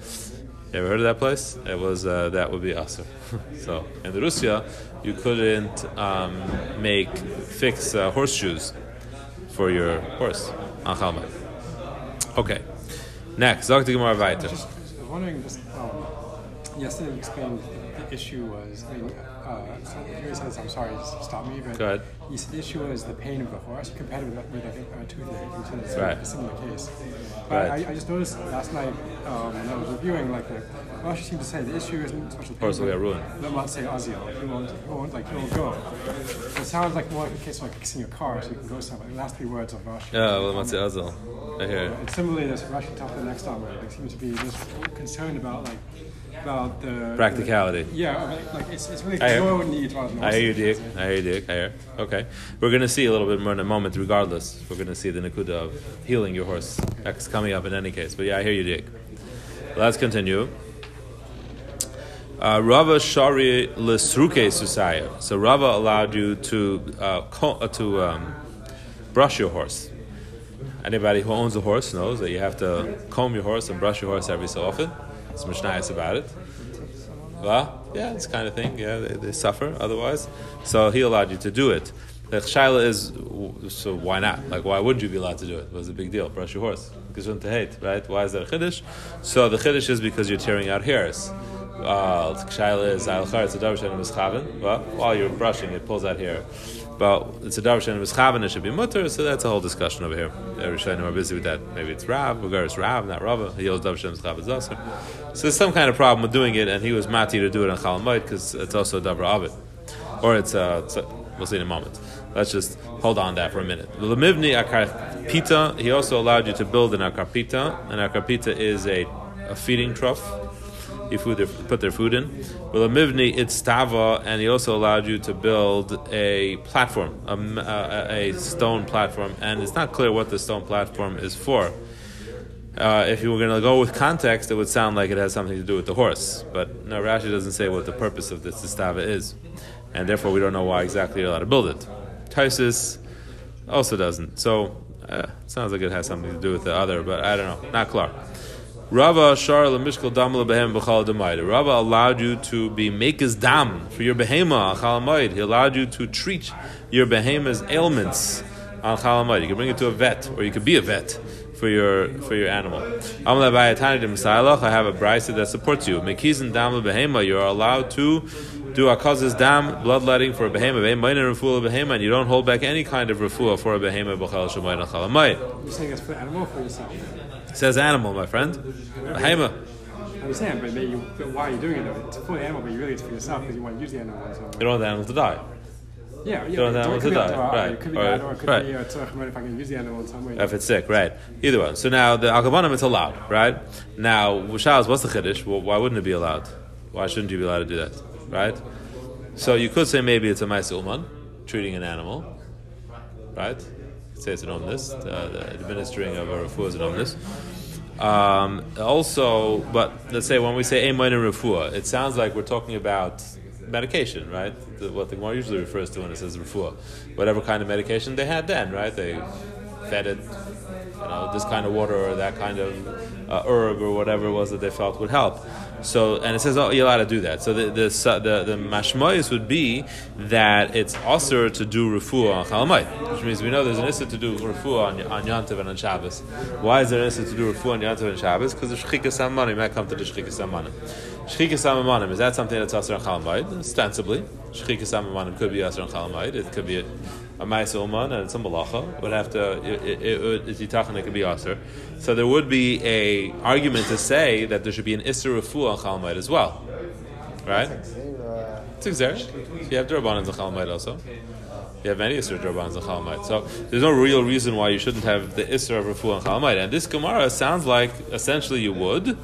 You ever heard of that place? It was uh, that would be aser. so in Russia, you couldn't um, make fix uh, horseshoes for your horse Chalmai. Okay. Next, Zok the Gemara weiter. Just I was wondering, just, um, yesterday you explained the issue was, I mean, uh, says, I'm sorry, stop me, but Go ahead. the issue was the pain of the horse. Compared it with, with think, uh, toothache, which is Right. a similar case. But Right. I, I just noticed last night um, when I was reviewing, like, the seemed to say the issue isn't so much the pain. Horse will get ruined. Let not say Azil. He won't, he won't, like, he won't go. It sounds like more like a case of like fixing your car so you can go somewhere. The last three words of Rashi. Yeah, well, what's the Azal? I hear it. And similarly, this Russian talk the next time, like, seems to be just concerned about like about the Practicality. the- yeah, like, like it's, it's really I hear- your need than I hear you, Dick. I hear you, Dick. I hear. Okay. We're going to see a little bit more in a moment, regardless. We're going to see the Nakuda of healing your horse. That's coming up in any case. But yeah, I hear you, Dick. Let's continue. Uh, Rava Shari Lesruke Susaya. So Rava allowed you to uh, co- uh, to um, brush your horse. Anybody who owns a horse knows that you have to comb your horse and brush your horse every so often. It's Mishnayos about it. Well, yeah, it's kind of thing. Yeah, they, they suffer otherwise. So he allowed you to do it. The shaila is, so why not? Like, why wouldn't you be allowed to do it? it was a big deal? Brush your horse. Gesund to hate, right? Why is there a chiddush? So the chiddush is because you're tearing out hairs. Uh, shaila is, al it's a she'en mischaven. Well, while you're brushing, it pulls out hair. But it's a davar she'en mischaven, it should be mutter, so that's a whole discussion over here. Shayna are busy with that. Maybe it's Rav, regardless Rav, not Rava. He holds she'en mischaven zaser. So there's some kind of problem with doing it, and he was mati to do it on Chalamayit because it's also a davar avid. Or it's, uh, it's a, we'll see in a moment. Let's just hold on that for a minute. Lemivni akarpita, he also allowed you to build an akarpita. An akarpita is a a feeding trough. You food their, put their food in. Well, a mivni it's tava, and he also allowed you to build a platform, a stone platform, and it's not clear what the stone platform is for. Uh, if you were going to go with context, it would sound like it has something to do with the horse. But no, Rashi doesn't say what the purpose of this istava is. And therefore, we don't know why exactly you're allowed to build it. Taisus also doesn't. So, uh, sounds like it has something to do with the other, but I don't know. Not clear. Rava shar lemishkal dam lebehem b'chal demayda. Rava allowed you to be maker's dam for your behema chalamayid. He allowed you to treat your behema's ailments on chalamayid. You can bring it to a vet, or you could be a vet for your for your animal. I have a brisa that supports you. Mekizin dam lebehema. You are allowed to do a causes dam bloodletting for a behema. Behema behema, and you don't hold back any kind of refuah for a behema. You're saying it's for animal or for yourself? Says animal, my friend. Behema. I understand, but, maybe you, but why are you doing it though? It's for the animal, but you really it's for yourself because you want to use the animal way. You don't want the animal to die. Yeah, yeah. don't but have it could to die, right, It could be bad, or it could right. be uh, a tzorech if I can use the animal in some way. If it's sick, right? Either one. So now the alkabanim it's allowed, right? Now, Shaz, what's the chiddush? Well, why wouldn't it be allowed? Why shouldn't you be allowed to do that, right? So you could say maybe it's a ma'ase uman, treating an animal, right? You could say it's an omnis, the, the administering of a refuah is an omnis. Um, also, but let's say when we say amoin and refuah, it sounds like we're talking about medication, right? The, what the Gemara usually refers to when it says refuah, whatever kind of medication they had then, right? They fed it, you know, this kind of water or that kind of uh, herb or whatever it was that they felt would help. So, and it says, oh, you're allowed to do that. So the the the, the would be that it's also to do refuah on chalamayit, which means we know there's an issa to do refuah on, on Yantav and on Shabbos. Why is there an issa to do refuah on Yantav and Shabbos? Because the shchikas amanim might come to the shchikas amanim. Shchikas amanim is that something that's also on chalamayit? Ostensibly, shchikas amanim could be also on chalamayit. It could be a, a uman and it's a malacha. Would have to it, it, it, it's yitachan. It could be aser. So there would be a argument to say that there should be an issa refuah on chalamayit as well, right? It's exerish. You have Durbanans and Chalamayit also. You have many Isser Durbanans and Chalamayit. So there's no real reason why you shouldn't have the Isser of Rafu and Chalamayit. And this Gemara sounds like essentially you would,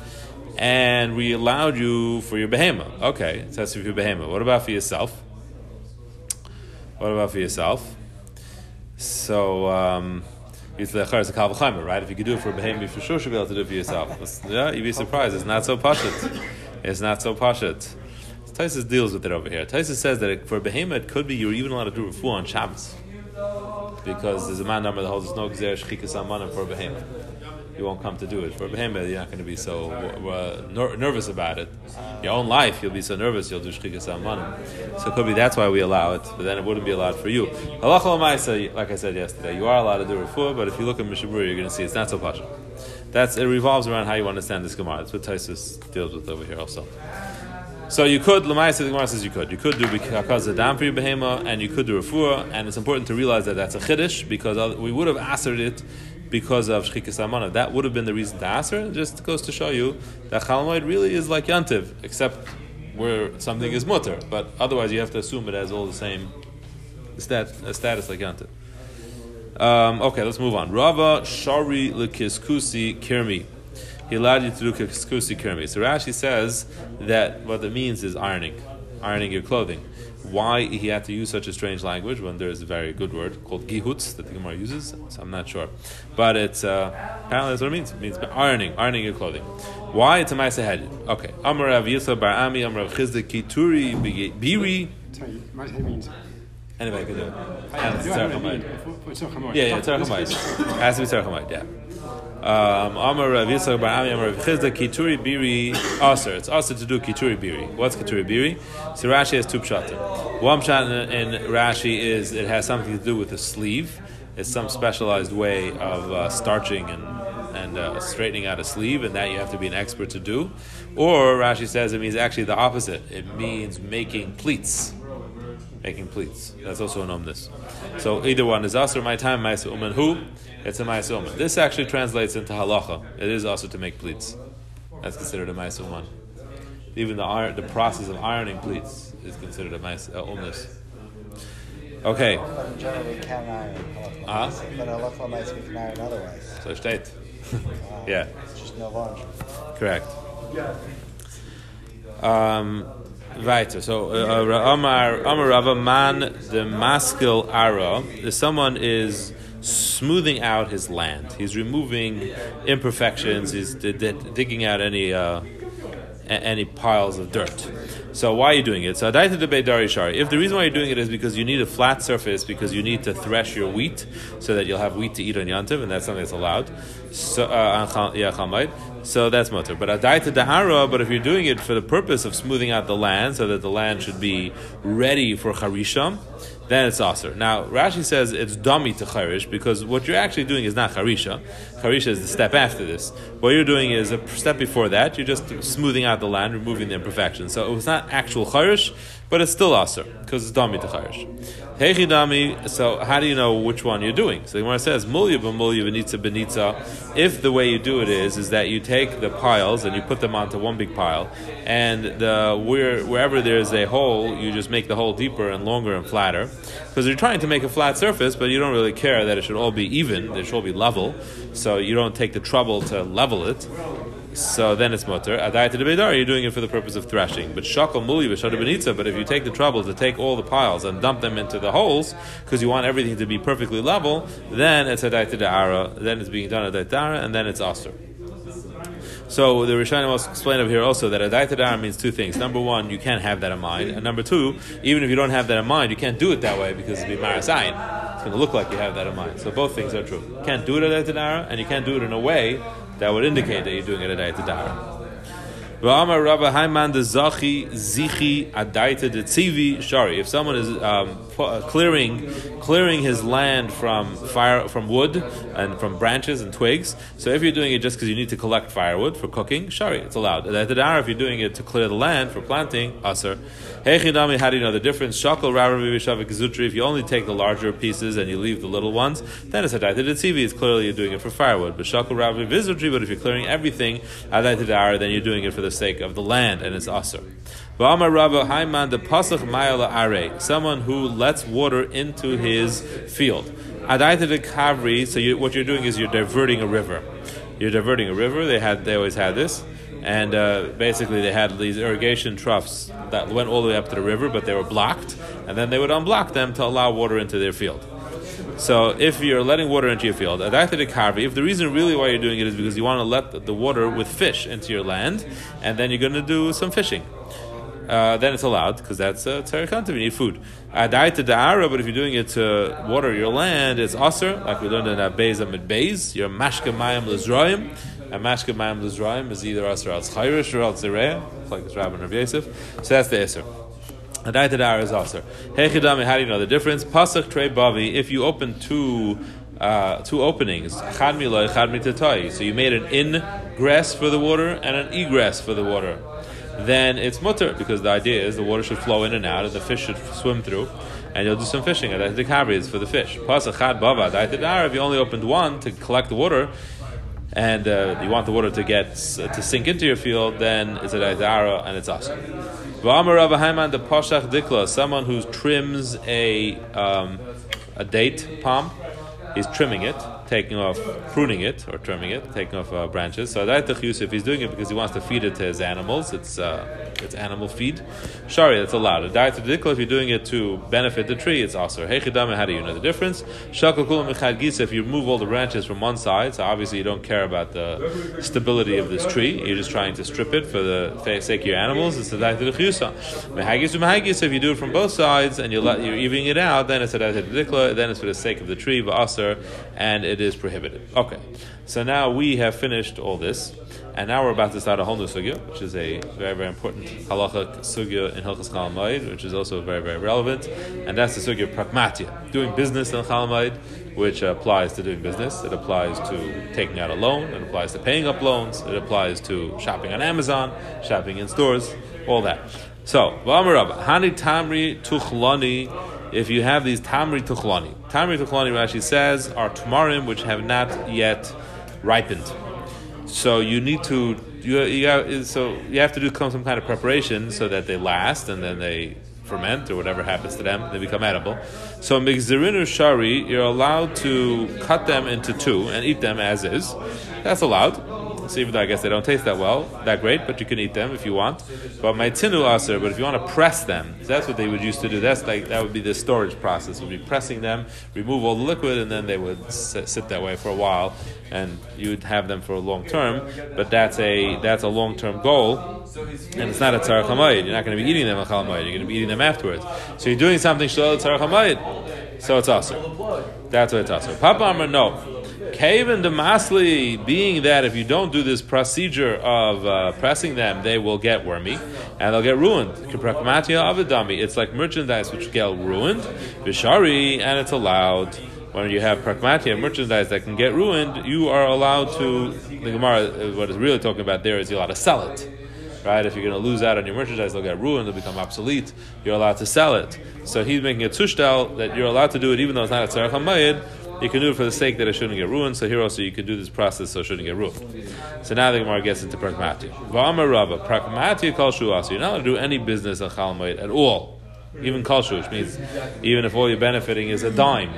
and we allowed you for your behema. Okay, it says for your behema. What about for yourself? What about for yourself? So, um, it's the Charas Kal V'chaimer, right? If you could do it for a behema, you for sure should be able to do it for yourself. It's- yeah, you'd be surprised. It's not so pashit. It's not so pashit. Taisus deals with it over here. Taisus says that it- for a behema, it could be you're even allowed to do refuah on Shabbos. Because there's a man number that holds no gzer shchikas amanim for a behema. You won't come to do it. For a behema, you're not going to be so uh, ner- nervous about it. Your own life, you'll be so nervous, you'll do shchikas amanim. So it could be that's why we allow it, but then it wouldn't be allowed for you. Halacha like I said yesterday, you are allowed to do refuah, but if you look at Mishabur, you're going to see it's not so pasha. That's it revolves around how you understand this Gemara. That's what Taisus deals with over here also. So you could, Lamaisa, the Gemara says you could. You could do because dam for your behema, and you could do refuah, and it's important to realize that that's a chiddush because we would have answered it because of shchikas amana. That would have been the reason to answer. It just goes to show you that chalamoid really is like yantiv, except where something is mutter. But otherwise, you have to assume it has all the same stat, status like yantiv. Um, okay, let's move on. Rava shari lekiskusi kirmi. He allowed you to do kiskusi kirmi. So Rashi says that what it means is ironing, ironing your clothing. Why he had to use such a strange language when there is a very good word called gihutz that the Gemara uses, so I'm not sure. But it's uh, apparently that's what it means. It means ironing, ironing your clothing. Why? It's a ma'aseh head. Okay. Amar Rav Yisrael Bar Ami, Amar Rav Chisda Kituri Biri. Tell you, my head means. Anybody can do it. I And do it's have Tzarech what I mean. Hamayit. For- for tzorech hamoed. Yeah, yeah, Tzarech This- Has to be Tzarech yeah. Um, Amar Rav Yitzchak Bar Ami, Amar Rav Chisda, Kituri Biri, Aser. It's Aser to do Kituri Biri. What's Kituri Biri? So Rashi has two pshatim. One pshat in, Rashi is it has something to do with the sleeve. It's some specialized way of uh, starching and and uh, straightening out a sleeve, and that you have to be an expert to do. Or Rashi says it means actually the opposite. It means making pleats making pleats. That's also an omnis. So either one is us or my time ma'ase uman who? It's a ma'ase. This actually translates into halacha. It is also to make pleats. That's considered a ma'ase. Even the iron, the process of ironing pleats is considered a umnis. Okay. But in general, we can iron. Ah. But a local nights we can iron otherwise. So. Uh, Yeah. Just no. Correct. Um, weiter. So, uh, uh, Amar Amar Rava man the maskil ara. If someone is smoothing out his land, he's removing imperfections. He's d- d- digging out any uh, a- any piles of dirt. So why are you doing it? So Adaita de Beidari Shari. If the reason why you're doing it is because you need a flat surface because you need to thresh your wheat so that you'll have wheat to eat on Yantiv, and that's something that's allowed. So uh, Chal- yeah, Chamaid. So that's mutter. But Adaita Dahara, but if you're doing it for the purpose of smoothing out the land so that the land should be ready for Charisham, then it's aser. Now Rashi says it's dummy to charish because what you're actually doing is not charisha. Charisha is the step after this. What you're doing is a step before that. You're just smoothing out the land, removing the imperfections. So it was not actual charish, but it's still aser because it's dummy to charish. Heichi dami. So how do you know which one you're doing? So the Gemara says mulya b'mulya benitza benitza. If the way you do it is is that you take the piles and you put them onto one big pile, and the where wherever there's a hole, you just make the hole deeper and longer and flatter, because you're trying to make a flat surface, but you don't really care that it should all be even, it should all be level, so you don't take the trouble to level it. So then it's mutter. Adai to the you're doing it for the purpose of threshing. But shakal benitza. But if you take the trouble to take all the piles and dump them into the holes because you want everything to be perfectly level, then it's adai to the ara. Then it's being done at ara, and then it's aser. So the Rishonim also explain over here also that adai to ara means two things. Number one, you can't have that in mind, and number two, even if you don't have that in mind, you can't do it that way because it'd be marasayin. It's going to look like you have that in mind. So both things are true. You can't do it adai to ara, and you can't do it in a way that would indicate that you're doing it at adai dara. Rabba Haiman de Zachi Zichi Adaita de Tzivi. If someone is um, uh, clearing clearing his land from fire from wood and from branches and twigs, so if you're doing it just because you need to collect firewood for cooking, Shari, it's allowed. Adaita if you're doing it to clear the land for planting, Aser. Hechidami, how do you know the difference? Shakal Rabbi. If you only take the larger pieces and you leave the little ones, then it's Adaita de Tzivi. It's clearly you're doing it for firewood. But Shakal Rabbi. But if you're clearing everything, Adaita then you're doing it for the sake of the land, and it's Haiman de Pasach. Someone who lets water into his field. Adaita de Kavri. So you, what you're doing is you're diverting a river. You're diverting a river. They had. They always had this. And uh, basically, they had these irrigation troughs that went all the way up to the river, but they were blocked, and then they would unblock them to allow water into their field. So, if you're letting water into your field, if the reason really why you're doing it is because you want to let the- water with fish into your land, and then you're going to do some fishing. Uh, then it's allowed because that's uh, tzarikanta. You need food. Adaita da'ara, but if you're doing it to water your land, it's aser, like we learned in Abbez Beis. You're mashka mayim lezroim. And mashka mayim lezroim is either aser al or al like this Rabbi Rav Yosef. So that's the aser. Adaita da'ara is aser. Hechidami, how do you know the difference? Pasach trey bavi. If you open two. Uh, two openings, chad chad. So you made an ingress for the water and an egress for the water then it's mutter because the idea is the water should flow in and out and the fish should swim through and you'll do some fishing the kabri is for the fish a chad bava if you only opened one to collect the water and uh, you want the water to get to sink into your field then it's a daidara and it's awesome. The poshach dikla someone who trims a um, a date palm he's trimming it, taking off, pruning it, or trimming it, taking off uh, branches. So that Yusuf, he's doing it because he wants to feed it to his animals. It's uh, it's animal feed. Shari, that's allowed. A diet if you're doing it to benefit the tree, it's also. Hechidame, how do you know the difference? If you remove all the branches from one side, so obviously you don't care about the stability of this tree, you're just trying to strip it for the sake of your animals, it's a diet of If you do it from both sides and you're evening it out, then it's a diet then it's for the sake of the tree, but and it is prohibited. Okay, so now we have finished all this, and now we're about to start a whole new sugya, which is a very, very important halacha sugya in Hilchas Chalamayid, which is also very, very relevant, and that's the sugya pragmatia, doing business in Chalamayid, which applies to doing business, it applies to taking out a loan, it applies to paying up loans, it applies to shopping on Amazon, shopping in stores, all that. So, Hani Tamri Tuchlani if you have these tamri tuchlani. Tamri tuchlani, Rashi says, are tamarim which have not yet ripened. So you need to you, you have, so you have to do some kind of preparation so that they last and then they ferment or whatever happens to them, they become edible. So migzerinu shari, you're allowed to cut them into two and eat them as is. That's allowed. So even though I guess they don't taste that well, that great, but you can eat them if you want. But my tinu aser, but if you want to press them, that's what they would used to do. That's like that would be the storage process. Would be pressing them, remove all the liquid, and then they would sit, sit that way for a while, and you'd have them for a long term. But that's a that's a long term goal, and it's not a tzarech hamayid. You're not going to be eating them a chalamayid. You're going to be eating them afterwards. So you're doing something shalom tzarech hamayid. So it's aser. That's what it's aser. Papa Amar no. Kaven the masli, being that if you don't do this procedure of uh, pressing them, they will get wormy and they'll get ruined. It's like merchandise which get ruined. Bishari, and it's allowed. When you have pragmatia merchandise that can get ruined, you are allowed to. The Gemara, what is really talking about there is you're allowed to sell it. Right? If you're going to lose out on your merchandise, they'll get ruined, they'll become obsolete. You're allowed to sell it. So he's making a tushtel that you're allowed to do it even though it's not a tzarech you can do it for the sake that it shouldn't get ruined. So here also you can do this process so it shouldn't get ruined. So now the Gemara gets into pragmati. V'amar Rabba, pragmati kol. You're not allowed to do any business on chalmayit at all, even kol which means even if all you're benefiting is a dime.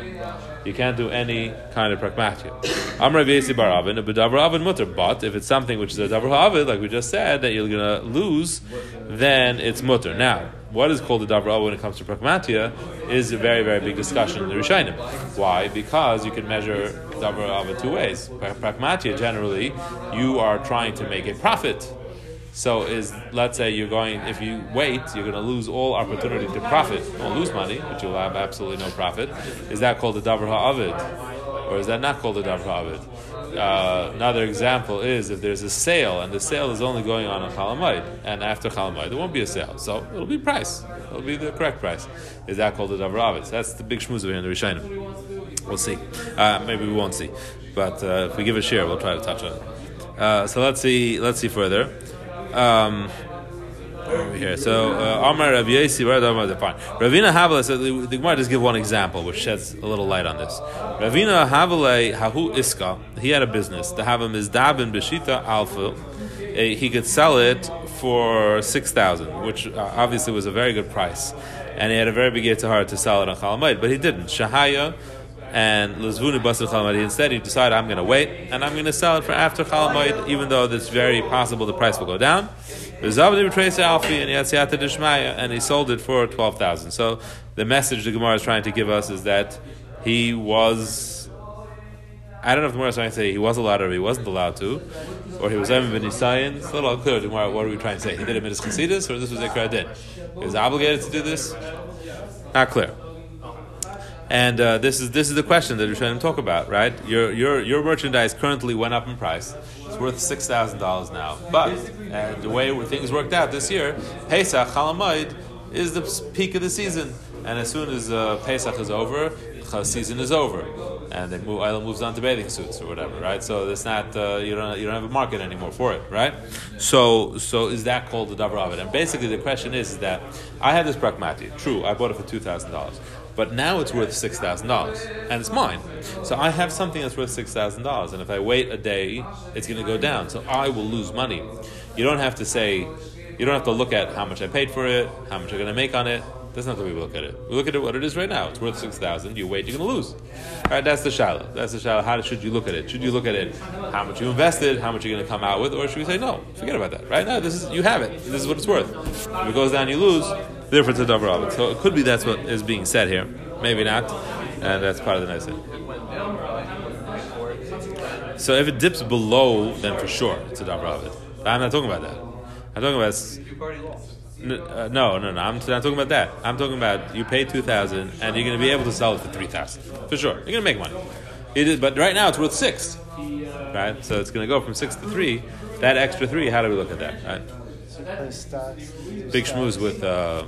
You can't do any kind of pragmatia. Amr Yesi Bar a Bedavar Mutter. But if it's something which is a Davar like we just said, that you're going to lose, then it's Mutter. Now, what is called a Davar Avin when it comes to pragmatia is a very, very big discussion in the Rishonim. Why? Because you can measure Davar Avin two ways. Pragmatia, generally, you are trying to make a profit. So is let's say you're going if you wait, you're going to lose all opportunity to profit. Won't lose money, but you'll have absolutely no profit. Is that called a davar or is that not called a davar? Uh, another example is if there's a sale and the sale is only going on on Chalamite, and after Chalamite there won't be a sale, so it'll be price. It'll be the correct price. Is that called davar ha'avid? That's the big here in the Rishonim. We'll see. Uh, maybe we won't see, but uh, if we give a share, we'll try to touch on it. Uh, so let's see. Let's see further. Um, over here. So uh, Amar Rav Yesi, where the fine. Ravina Havale. So the, Gemara just give one example, which sheds a little light on this. Ravina Havale Hahu Iska. He had a business. The have him is Dabin Beshita Alpha. He could sell it for six thousand, which uh, obviously was a very good price, and he had a very big Yitzhar to sell it on Chalamite, but he didn't. Shahaya and Lezvuni Basar Chalamayid. Instead, he decided, I'm going to wait and I'm going to sell it for after Chalamayid, even though it's very possible the price will go down. And he sold it for 12000 So the message the Gemara is trying to give us is that he was. I don't know if the Gemara is trying to say he was allowed or he wasn't allowed to, or he was Emin ben Isayin. It's a little unclear. Gemara, what are we trying to say? He did it midas chasidus, or this was Ikra din? He was obligated to do this. Not clear. And uh, this is this is the question that we're trying to talk about, right? Your your your merchandise currently went up in price. Worth six thousand dollars now. But uh, the way things worked out this year, Pesach Chalamayid is the peak of the season, and as soon as uh, Pesach is over, the season is over, and they move, Island moves on to bathing suits or whatever, right? So it's not uh, you don't you don't have a market anymore for it, right? So so is that called the davar of it? And basically the question is, is that I have this pragmati. True, I bought it for two thousand dollars but now it's worth six thousand dollars, and it's mine. So I have something that's worth six thousand dollars, and if I wait a day, it's going to go down. So I will lose money. You don't have to say, you don't have to look at how much I paid for it, how much I'm going to make on it. That's not the way we look at it. We look at it what it is right now. It's worth six thousand. You wait, you're going to lose. All right, that's the shala. That's the shala. How should you look at it? Should you look at it how much you invested, how much you're going to come out with, or should we say no? Forget about that. Right now, this is you have it. This is what it's worth. If it goes down, you lose. Therefore, it's a davar So it could be that's what is being said here. Maybe not, and that's part of the nice thing. So if it dips below, then for sure it's a davar I'm not talking about that. I'm talking about. Uh, no, no, no. I'm not talking about that. I'm talking about you pay two thousand and you're going to be able to sell it for three thousand for sure. You're going to make money. It is, but right now it's worth six, right? So it's going to go from six to three. That extra three, how do we look at that? Right? Big schmooze with uh,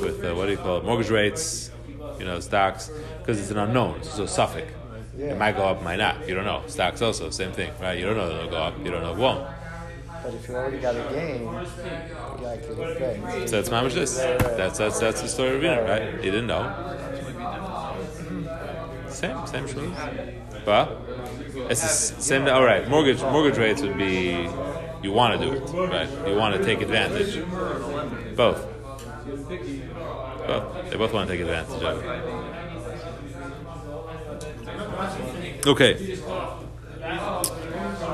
with uh, what do you call it? Mortgage rates, you know, stocks, because it's an unknown. So suffix. It might go up, might not. You don't know. Stocks also same thing, right? You don't know it'll go up. You don't know it won't. But if you already got a gain, you actually pay. So that's mamish this. That's that's that's the story of Rina, right? You didn't know. Same, same shoes. But it's the same. All right, mortgage mortgage rates would be you want to do it, right? You want to take advantage. Both. Well, they both want to take advantage of it. Okay.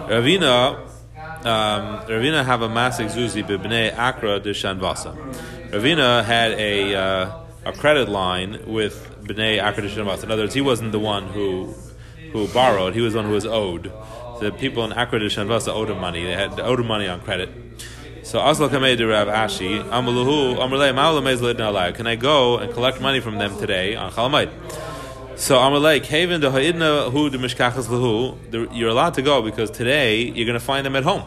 Ravina, um, Ravina have a masik zuzi bibnei akra de shanvasa. Ravina had a uh, a credit line with bnei akra de shanvasa. In other words, he wasn't the one who who borrowed; he was the one who was owed. The people in akra de shanvasa owed him money. They had owed him money on credit. So Asla Kamei de Rav Ashi, Amaluhu, Amalei Maula Mezlid Nalai. Can I go and collect money from them today on Chalamite? So Amalei, Kaven de Ha'idna Hu de Mishkachas Lahu, you're allowed to go because today you're going to find them at home.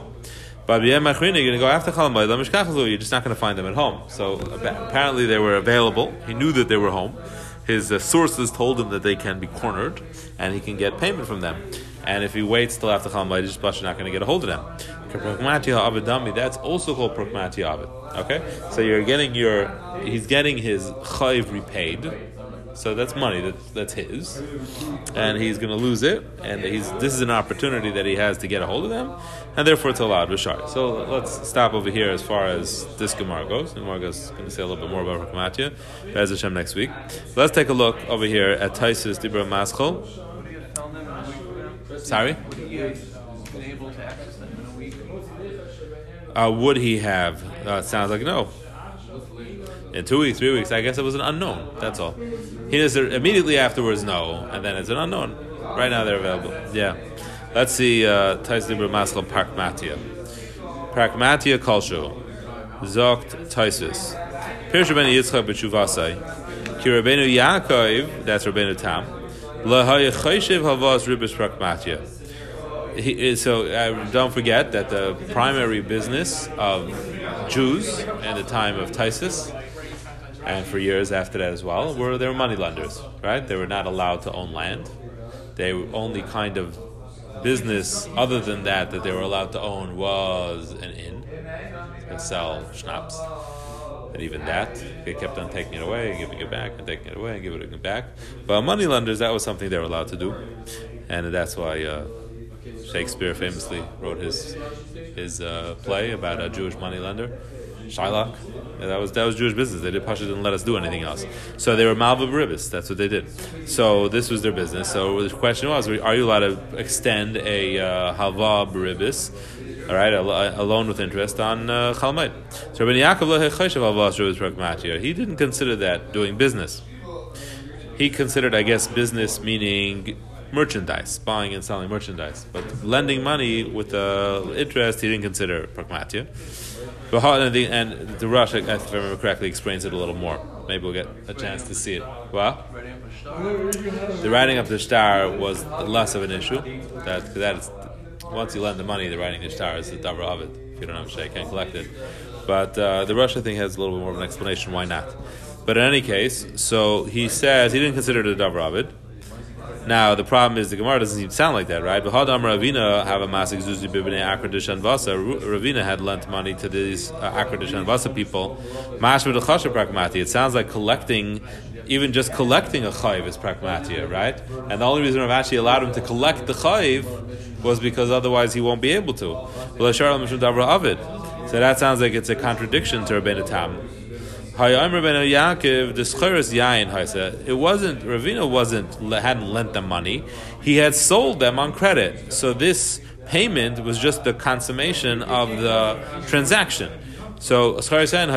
But you're going to go after Chalamite, the Mishkachas Lahu, you're just not going to find them at home. So apparently they were available. He knew that they were home. His uh, sources told him that they can be cornered and he can get payment from them. And if he waits till after Chalamite, just not going to get a hold of them. That's also called prokmati avid. Okay, so you're getting your he's getting his chayv repaid. So that's money that, that's his, and he's going to lose it. And he's this is an opportunity that he has to get a hold of them, and therefore it's allowed b'shar. So let's stop over here as far as this gemara goes. And Marga's going to say a little bit more about prokmatia. Bez Hashem next week. let's take a look over here at Taisus Dibra Maschol. Sorry. would he be able to access them in a Uh, would he have? Uh, sounds like no. In two weeks, three weeks, I guess it was an unknown. That's all. He answered immediately afterwards, no, and then it's an unknown. Right now they're available. Yeah. Let's see. Uh, Tais Libra Maskal Parkmatia. Parkmatia Kolshu. Zokt Taisus. Pirsha ben Yitzchak b'tshuvasai. Ki Rabbeinu Yaakov, that's Rabbeinu Tam. He, so uh, don't forget that the primary business of Jews in the time of Taisus, and for years after that as well, were they were money right? They were not allowed to own land. They only kind of business other than that that they were allowed to own was an inn and sell schnapps. And even that, they kept on taking it away, and giving it back, and taking it away, and giving it back. But money lenders, that was something they were allowed to do, and that's why. Uh, Shakespeare famously wrote his his uh, play about a Jewish moneylender, Shylock. Yeah, that was that was Jewish business. They did Pasha didn't let us do anything else. So they were Malva Baribis. That's what they did. So this was their business. So the question was, are you allowed to extend a uh? All right, a, a, loan with interest on uh, Chalmite. So Rabbi Yaakov he didn't consider that doing business. He considered, I guess, business meaning merchandise, buying and selling merchandise. But lending money with the interest, he didn't consider pragmatia. And the, and the Rush, if I remember correctly, explains it a little more. Maybe we'll get a chance to see it. Well, the writing of the star was less of an issue. That that is, once you lend the money, the writing star is the davar of. If you don't have a share, can't collect it. But uh, the Russia thing has a little bit more of an explanation why not. But in any case, so he says he didn't consider it a davar of. Now the problem is the Gemara doesn't even sound like that, right? But V'hadam Ravina have a masik zuzi bibnei akra de shanvasa. Ravina had lent money to these uh, akra de shanvasa people. Mashma dechasha pragmati. It sounds like collecting, even just collecting a chayiv is pragmatia, right? And the only reason Rav actually allowed him to collect the chayiv was because otherwise he won't be able to. So that sounds like it's a contradiction to Rabbeinu Tam. It wasn't Ravina wasn't hadn't lent them money. He had sold them on credit. So this payment was just the consummation of the transaction. So. Ravina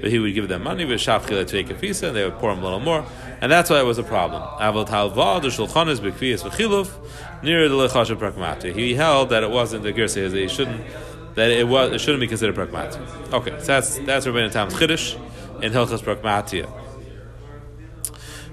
but he would give them money a fisa, and they would pour him a little more, and that's why it was a problem. Aval Talva the Shulchanis Bekfiyas V'Chiluf near the Prakmati. He held that it wasn't the Girsa, he shouldn't that it was it shouldn't be considered pragmatic. Okay, so that's that's Rabbeinu Tam's chiddush in Hilchas Pragmatia.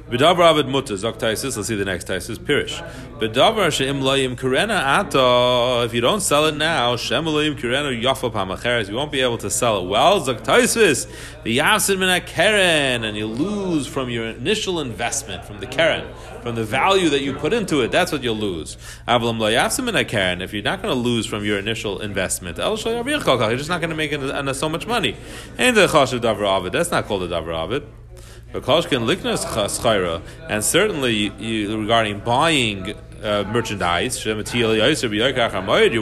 B'davar avid muta zok taisis. Let's see the next taisis. Pirish. B'davar she'im loyim kurena ata. If you don't sell it now, shem loyim kurena yafa pamacheres. You won't be able to sell it. Well, zok taisis. The yasin min keren, and you lose from your initial investment from the keren, from the value that you put into it. That's what you'll lose. Avlam lo yasin min keren. If you're not going to lose from your initial investment, el you're just not going to make it uh, so much money. And the chashav davar avid. That's not called a davar avid. And certainly you, regarding buying uh, merchandise, you're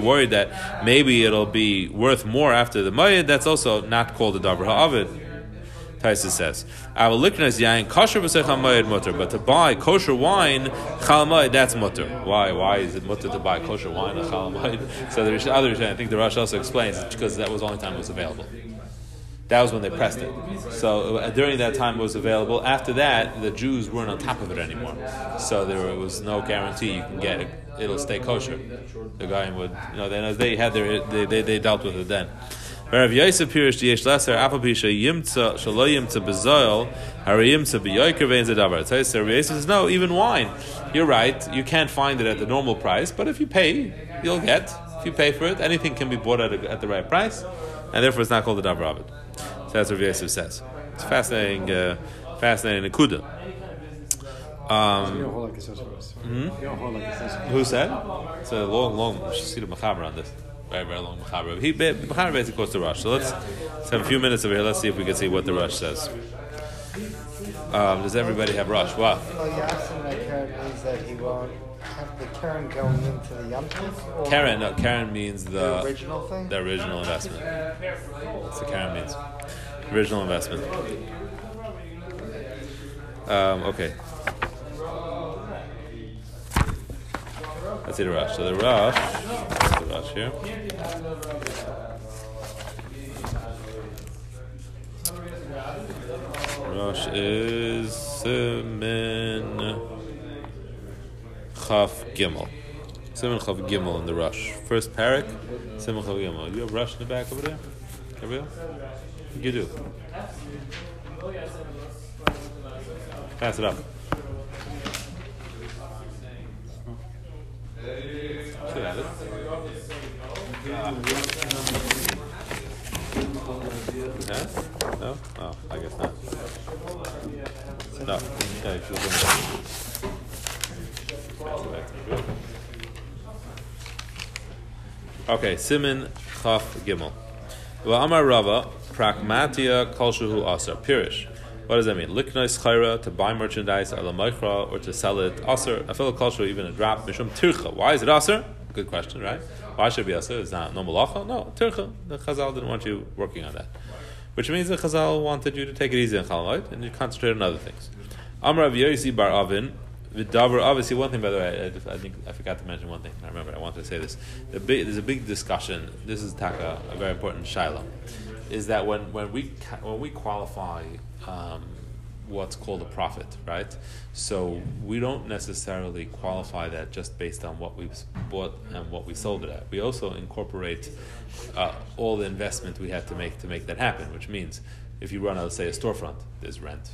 worried that maybe it'll be worth more after the mayid. That's also not called a davar ha'avid. Taisa says, "I will liknas yain kosher b'sech mutter, but to buy kosher wine chalamayid that's mutter. Why? Why is it mutter to buy kosher wine a chalamayid? So the other, I think the Rosh also explains because that was the only time it was available. That was when they pressed it. So uh, during that time it was available. After that, the Jews weren't on top of it anymore. So there was no guarantee you can get it. It'll stay kosher. The guy would, you know, then as they had their, they, they, they dealt with it then. Rav Yosef Pirish Yesh Leser Apapisha Yimtza Shalo Yimtza Bezoil Hari Yimtza Beyoiker Vein Zadavar. So Rav Yosef says no, even wine. You're right. You can't find it at the normal price, but if you pay, you'll get. If you pay for it, anything can be bought at, a, at the right price, and therefore it's not called a davar So that's what Rav Yosef says. It's fascinating, uh, fascinating Nakuda. Um, You don't hold like this for us. You don't hold like this. who said? It's a long, long. We should see the machaber on this. Very, very long machaber. He machaber basically goes to Rosh. So let's, let's have a few minutes over here. Let's see if we can see what the Rosh says. Um, does everybody have Rosh? What? Well, Yasin that keren means that he won't have the keren going into the Yom Tov, keren. No, keren means the the original thing. the original investment. That's what keren means. Original investment. Um, okay. Let's see the Rosh. So the Rosh, the Rosh here. Rosh is Simin Chaf Gimel. Simin Chaf Gimel in the Rosh. First parak, Simin Chaf Gimel. You have Rosh in the back over there? Gabriel? You do. Pass it up. Should have it. Huh? No? Oh, I guess not. No. Yeah, you should have done. Okay, Simin Chaf Gimel. Well, Amar Rava, pragmatia kolshuhu asar. Pirish. What does that mean? Liknois chayra, to buy merchandise, ala moichra, or to sell it asar. A fellow kolshu, even a drop, mishum tircha. Why is it asar? Good question, right? Why should it be asar? It's not no malacha? No, tircha. The chazal didn't want you working on that. Which means the chazal wanted you to take it easy in chalamayit, and you concentrate on other things. Amar Yosi bar Avin, Vidavar, obviously, one thing, by the way, I, I think I forgot to mention one thing. I remember I wanted to say this. The big, there's a big discussion. This is taka, a very important shaila, is that when, when we when we qualify um, what's called a profit, right? So we don't necessarily qualify that just based on what we've bought and what we sold it at. We also incorporate uh, all the investment we had to make to make that happen. Which means, if you run, let's say, a storefront, there's rent,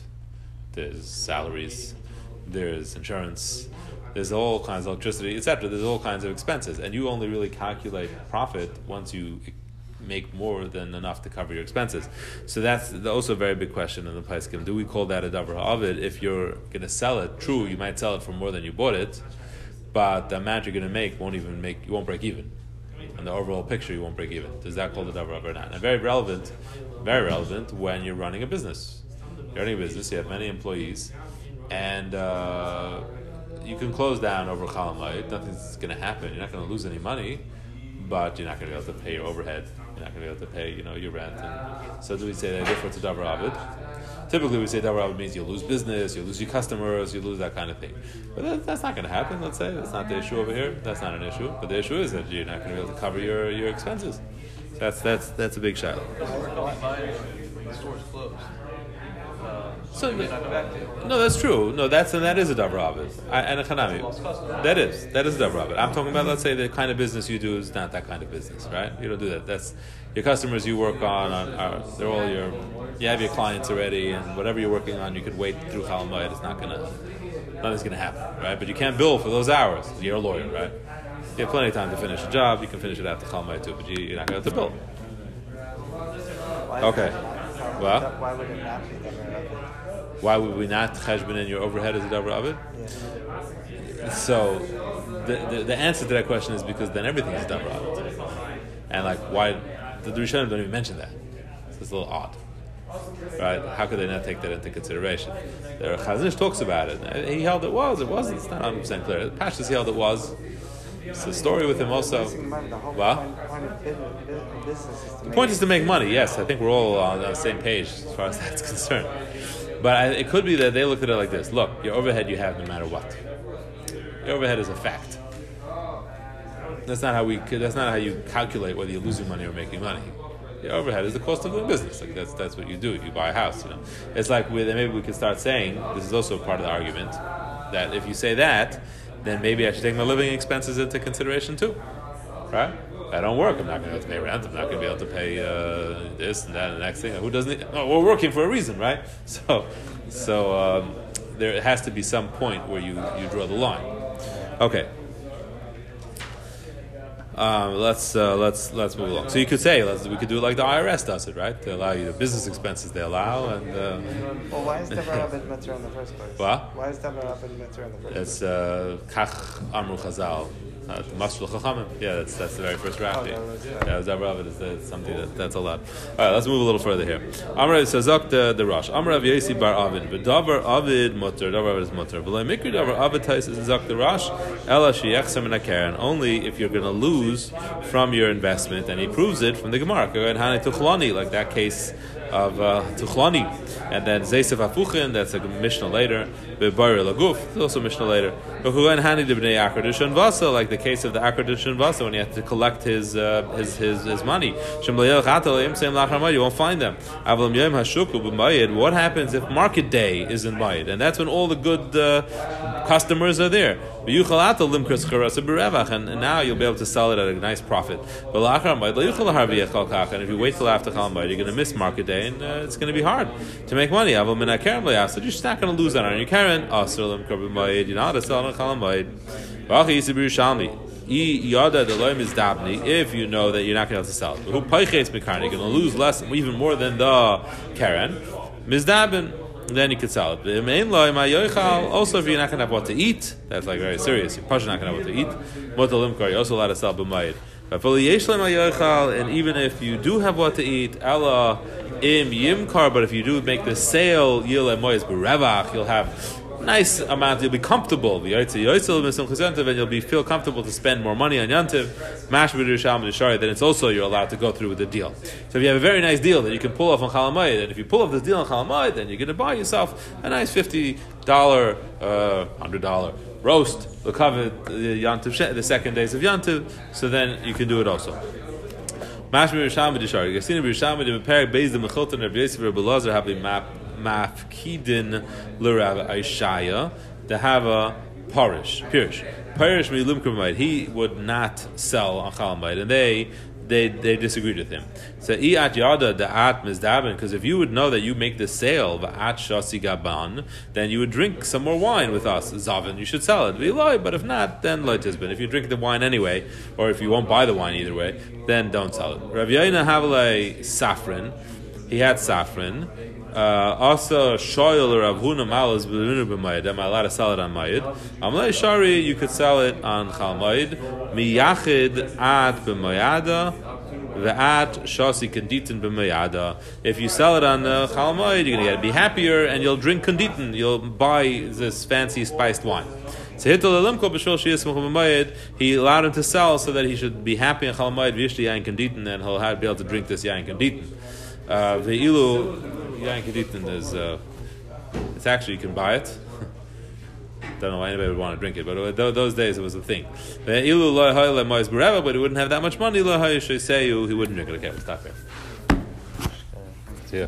there's salaries, there's insurance, there's all kinds of electricity, etc. There's all kinds of expenses, and you only really calculate profit once you make more than enough to cover your expenses. So that's also a very big question in the Paiskim. Do we call that a davar ha'avid? If you're going to sell it, true, you might sell it for more than you bought it, but the amount you're going to make won't even make you won't break even. And the overall picture, you won't break even. Does that call the davar ha'avid or not? And very relevant, very relevant when you're running a business. You're running a business. You have many employees and uh, you can close down over Chalamayit. Nothing's going to happen. You're not going to lose any money, but you're not going to be able to pay your overhead. You're not going to be able to pay, you know, your rent. And so do we say that therefore a davar avid? Typically, we say davar avid means you lose business, you lose your customers, you lose that kind of thing. But that, that's not going to happen. Let's say that's not the issue over here. That's not an issue. But the issue is that you're not going to be able to cover your, your expenses. That's that's that's a big shot. Store's closed. So. No, that's true. No, that's and that is a davar avid. And a chanami. That is that is a davar avid. I'm talking about let's say the kind of business you do is not that kind of business, right? You don't do that. That's your customers you work on are, are they're all your you have your clients already, and whatever you're working on, you could wait through Chalamayit. It's not gonna nothing's gonna happen, right? But you can't bill for those hours. You're a lawyer, right? You have plenty of time to finish a job. You can finish it after Chalamayit too, but you, you're not gonna have to bill. Okay. Why, Well? would, why would it not be davar? Why would we not cheshbon in your overhead as a davar avid? So, the, the, the answer to that question is because then everything is davar avid. And like, why, the Rishonim don't even mention that. So it's a little odd. right? How could they not take that into consideration? The Chazon Ish talks about it. He held it was, it wasn't. It's not 100 percent clear. Pashas he held it was. It's a story with him also. Money, the point, is to make money. Yes, I think we're all on the same page as far as that's concerned. But I, it could be that they looked at it like this: Look, your overhead you have no matter what. Your overhead is a fact. That's not how we. That's not how you calculate whether you're losing money or making money. Your overhead is the cost of doing business. Like that's that's what you do. You buy a house. You know, it's like maybe we could start saying this is also part of the argument that if you say that, then maybe I should take my living expenses into consideration too, right? If I don't work, I'm not going to be able to pay rent. I'm not going to be able to pay uh, this and that and the next thing. Who doesn't? No, we're working for a reason, right? So, so um, there has to be some point where you you draw the line. Okay. Um, let's uh, let's let's move along. So you could say let's, we could do it like the IRS does it, right? They allow you the business expenses they allow, and uh, Well, why is davar avid Mitzvah in the first place? What? Why is avid Mitzvah in the first place? it's uh, kach amru chazal. Uh, Chachamim. Yeah, that's that's the very first Rashi. that was, uh, yeah, Zabrav is uh, something that, that's a lot. All right, let's move a little further here. Amr says the the Rosh. Amr Rav Yosi bar Avin. But Davar Avid mutter. Davar Avid is mutter. But Mikri Davar Avid tais is Zak the Rosh. Ela sheyechsem in a keren. Only if you're going to lose from your investment, and he proves it from the Gemara. And Hani Tuchlani, like that case of uh, Tuchlani. And then Zeisef Afuchin, that's a Mishnah later. Bebar Laguf, also Mishnah later. Like the case of the akra de shanvasa when he had to collect his uh, his, his his money. You won't find them. What happens if market day is in Mayid? And that's when all the good uh, customers are there. And and now you'll be able to sell it at a nice profit. And if you wait till after Chal you're going to miss market day, and uh, it's going to be hard to make money. So you're just not going to lose that on your keren. You're not to sell if you know that you're not going to able to sell it. Who payches mekar, you're going to lose less, even more than the keren. Then you could sell it. Also if you're not going to have what to eat, that's like very serious. You're probably not going to have what to eat. You're also allowed to sell and even if you do have what to eat, ella im yimkar, but if you do make the sale, yil moyes berevach, you'll have nice amount. You'll be comfortable. And you'll be feel comfortable to spend more money on yantiv. Then it's also you're allowed to go through with the deal. So if you have a very nice deal that you can pull off on chalamayid, and if you pull off this deal on chalamayid, then you're going to buy yourself a nice fifty dollar, uh, hundred dollar roast. The cover the yantiv the second days of yantiv. So then you can do it also. Mashmi Risham B'Dishar. Gesina B'Risham B'Dishar. Beis the Mechilton Rabbi Yosef Rabbi Lazar have map mafkidin Aishaya to have a parish, pirish. Parish milumkramayit. He would not sell on chalamayit, and they they they disagreed with him. So at yada da'at mizdabin, because if you would know that you make the sale va'at shasi gaban, then you would drink some more wine with us, zavin. You should sell it. V'iloi, but if not, then loy tizbin. If you drink the wine anyway, or if you won't buy the wine either way, then don't sell it. Rav Yaina Havale Safrin, he had saffron. Uh, also, shoyel or avhuna malas b'linu b'mayid. Am I allowed to sell it on mayid? Amlei shari, you could sell it on chal mayid. Miyachid ad b'mayada. Ve'at shasi kanditin b'mayada. If you sell it on uh, chal mayid, you're to get, be happier and you'll drink kanditin. You'll buy this fancy spiced wine. He allowed him to sell so that he should be happy in chal mayid v'yishti yain kanditin and he'll be able to drink this yain kanditin. Uh, Yain Keditten is, uh, it's actually, you can buy it. Don't know why anybody would want to drink it, but uh, those days it was a thing. But he wouldn't have that much money. He wouldn't drink it. Okay, we'll stop here. See ya.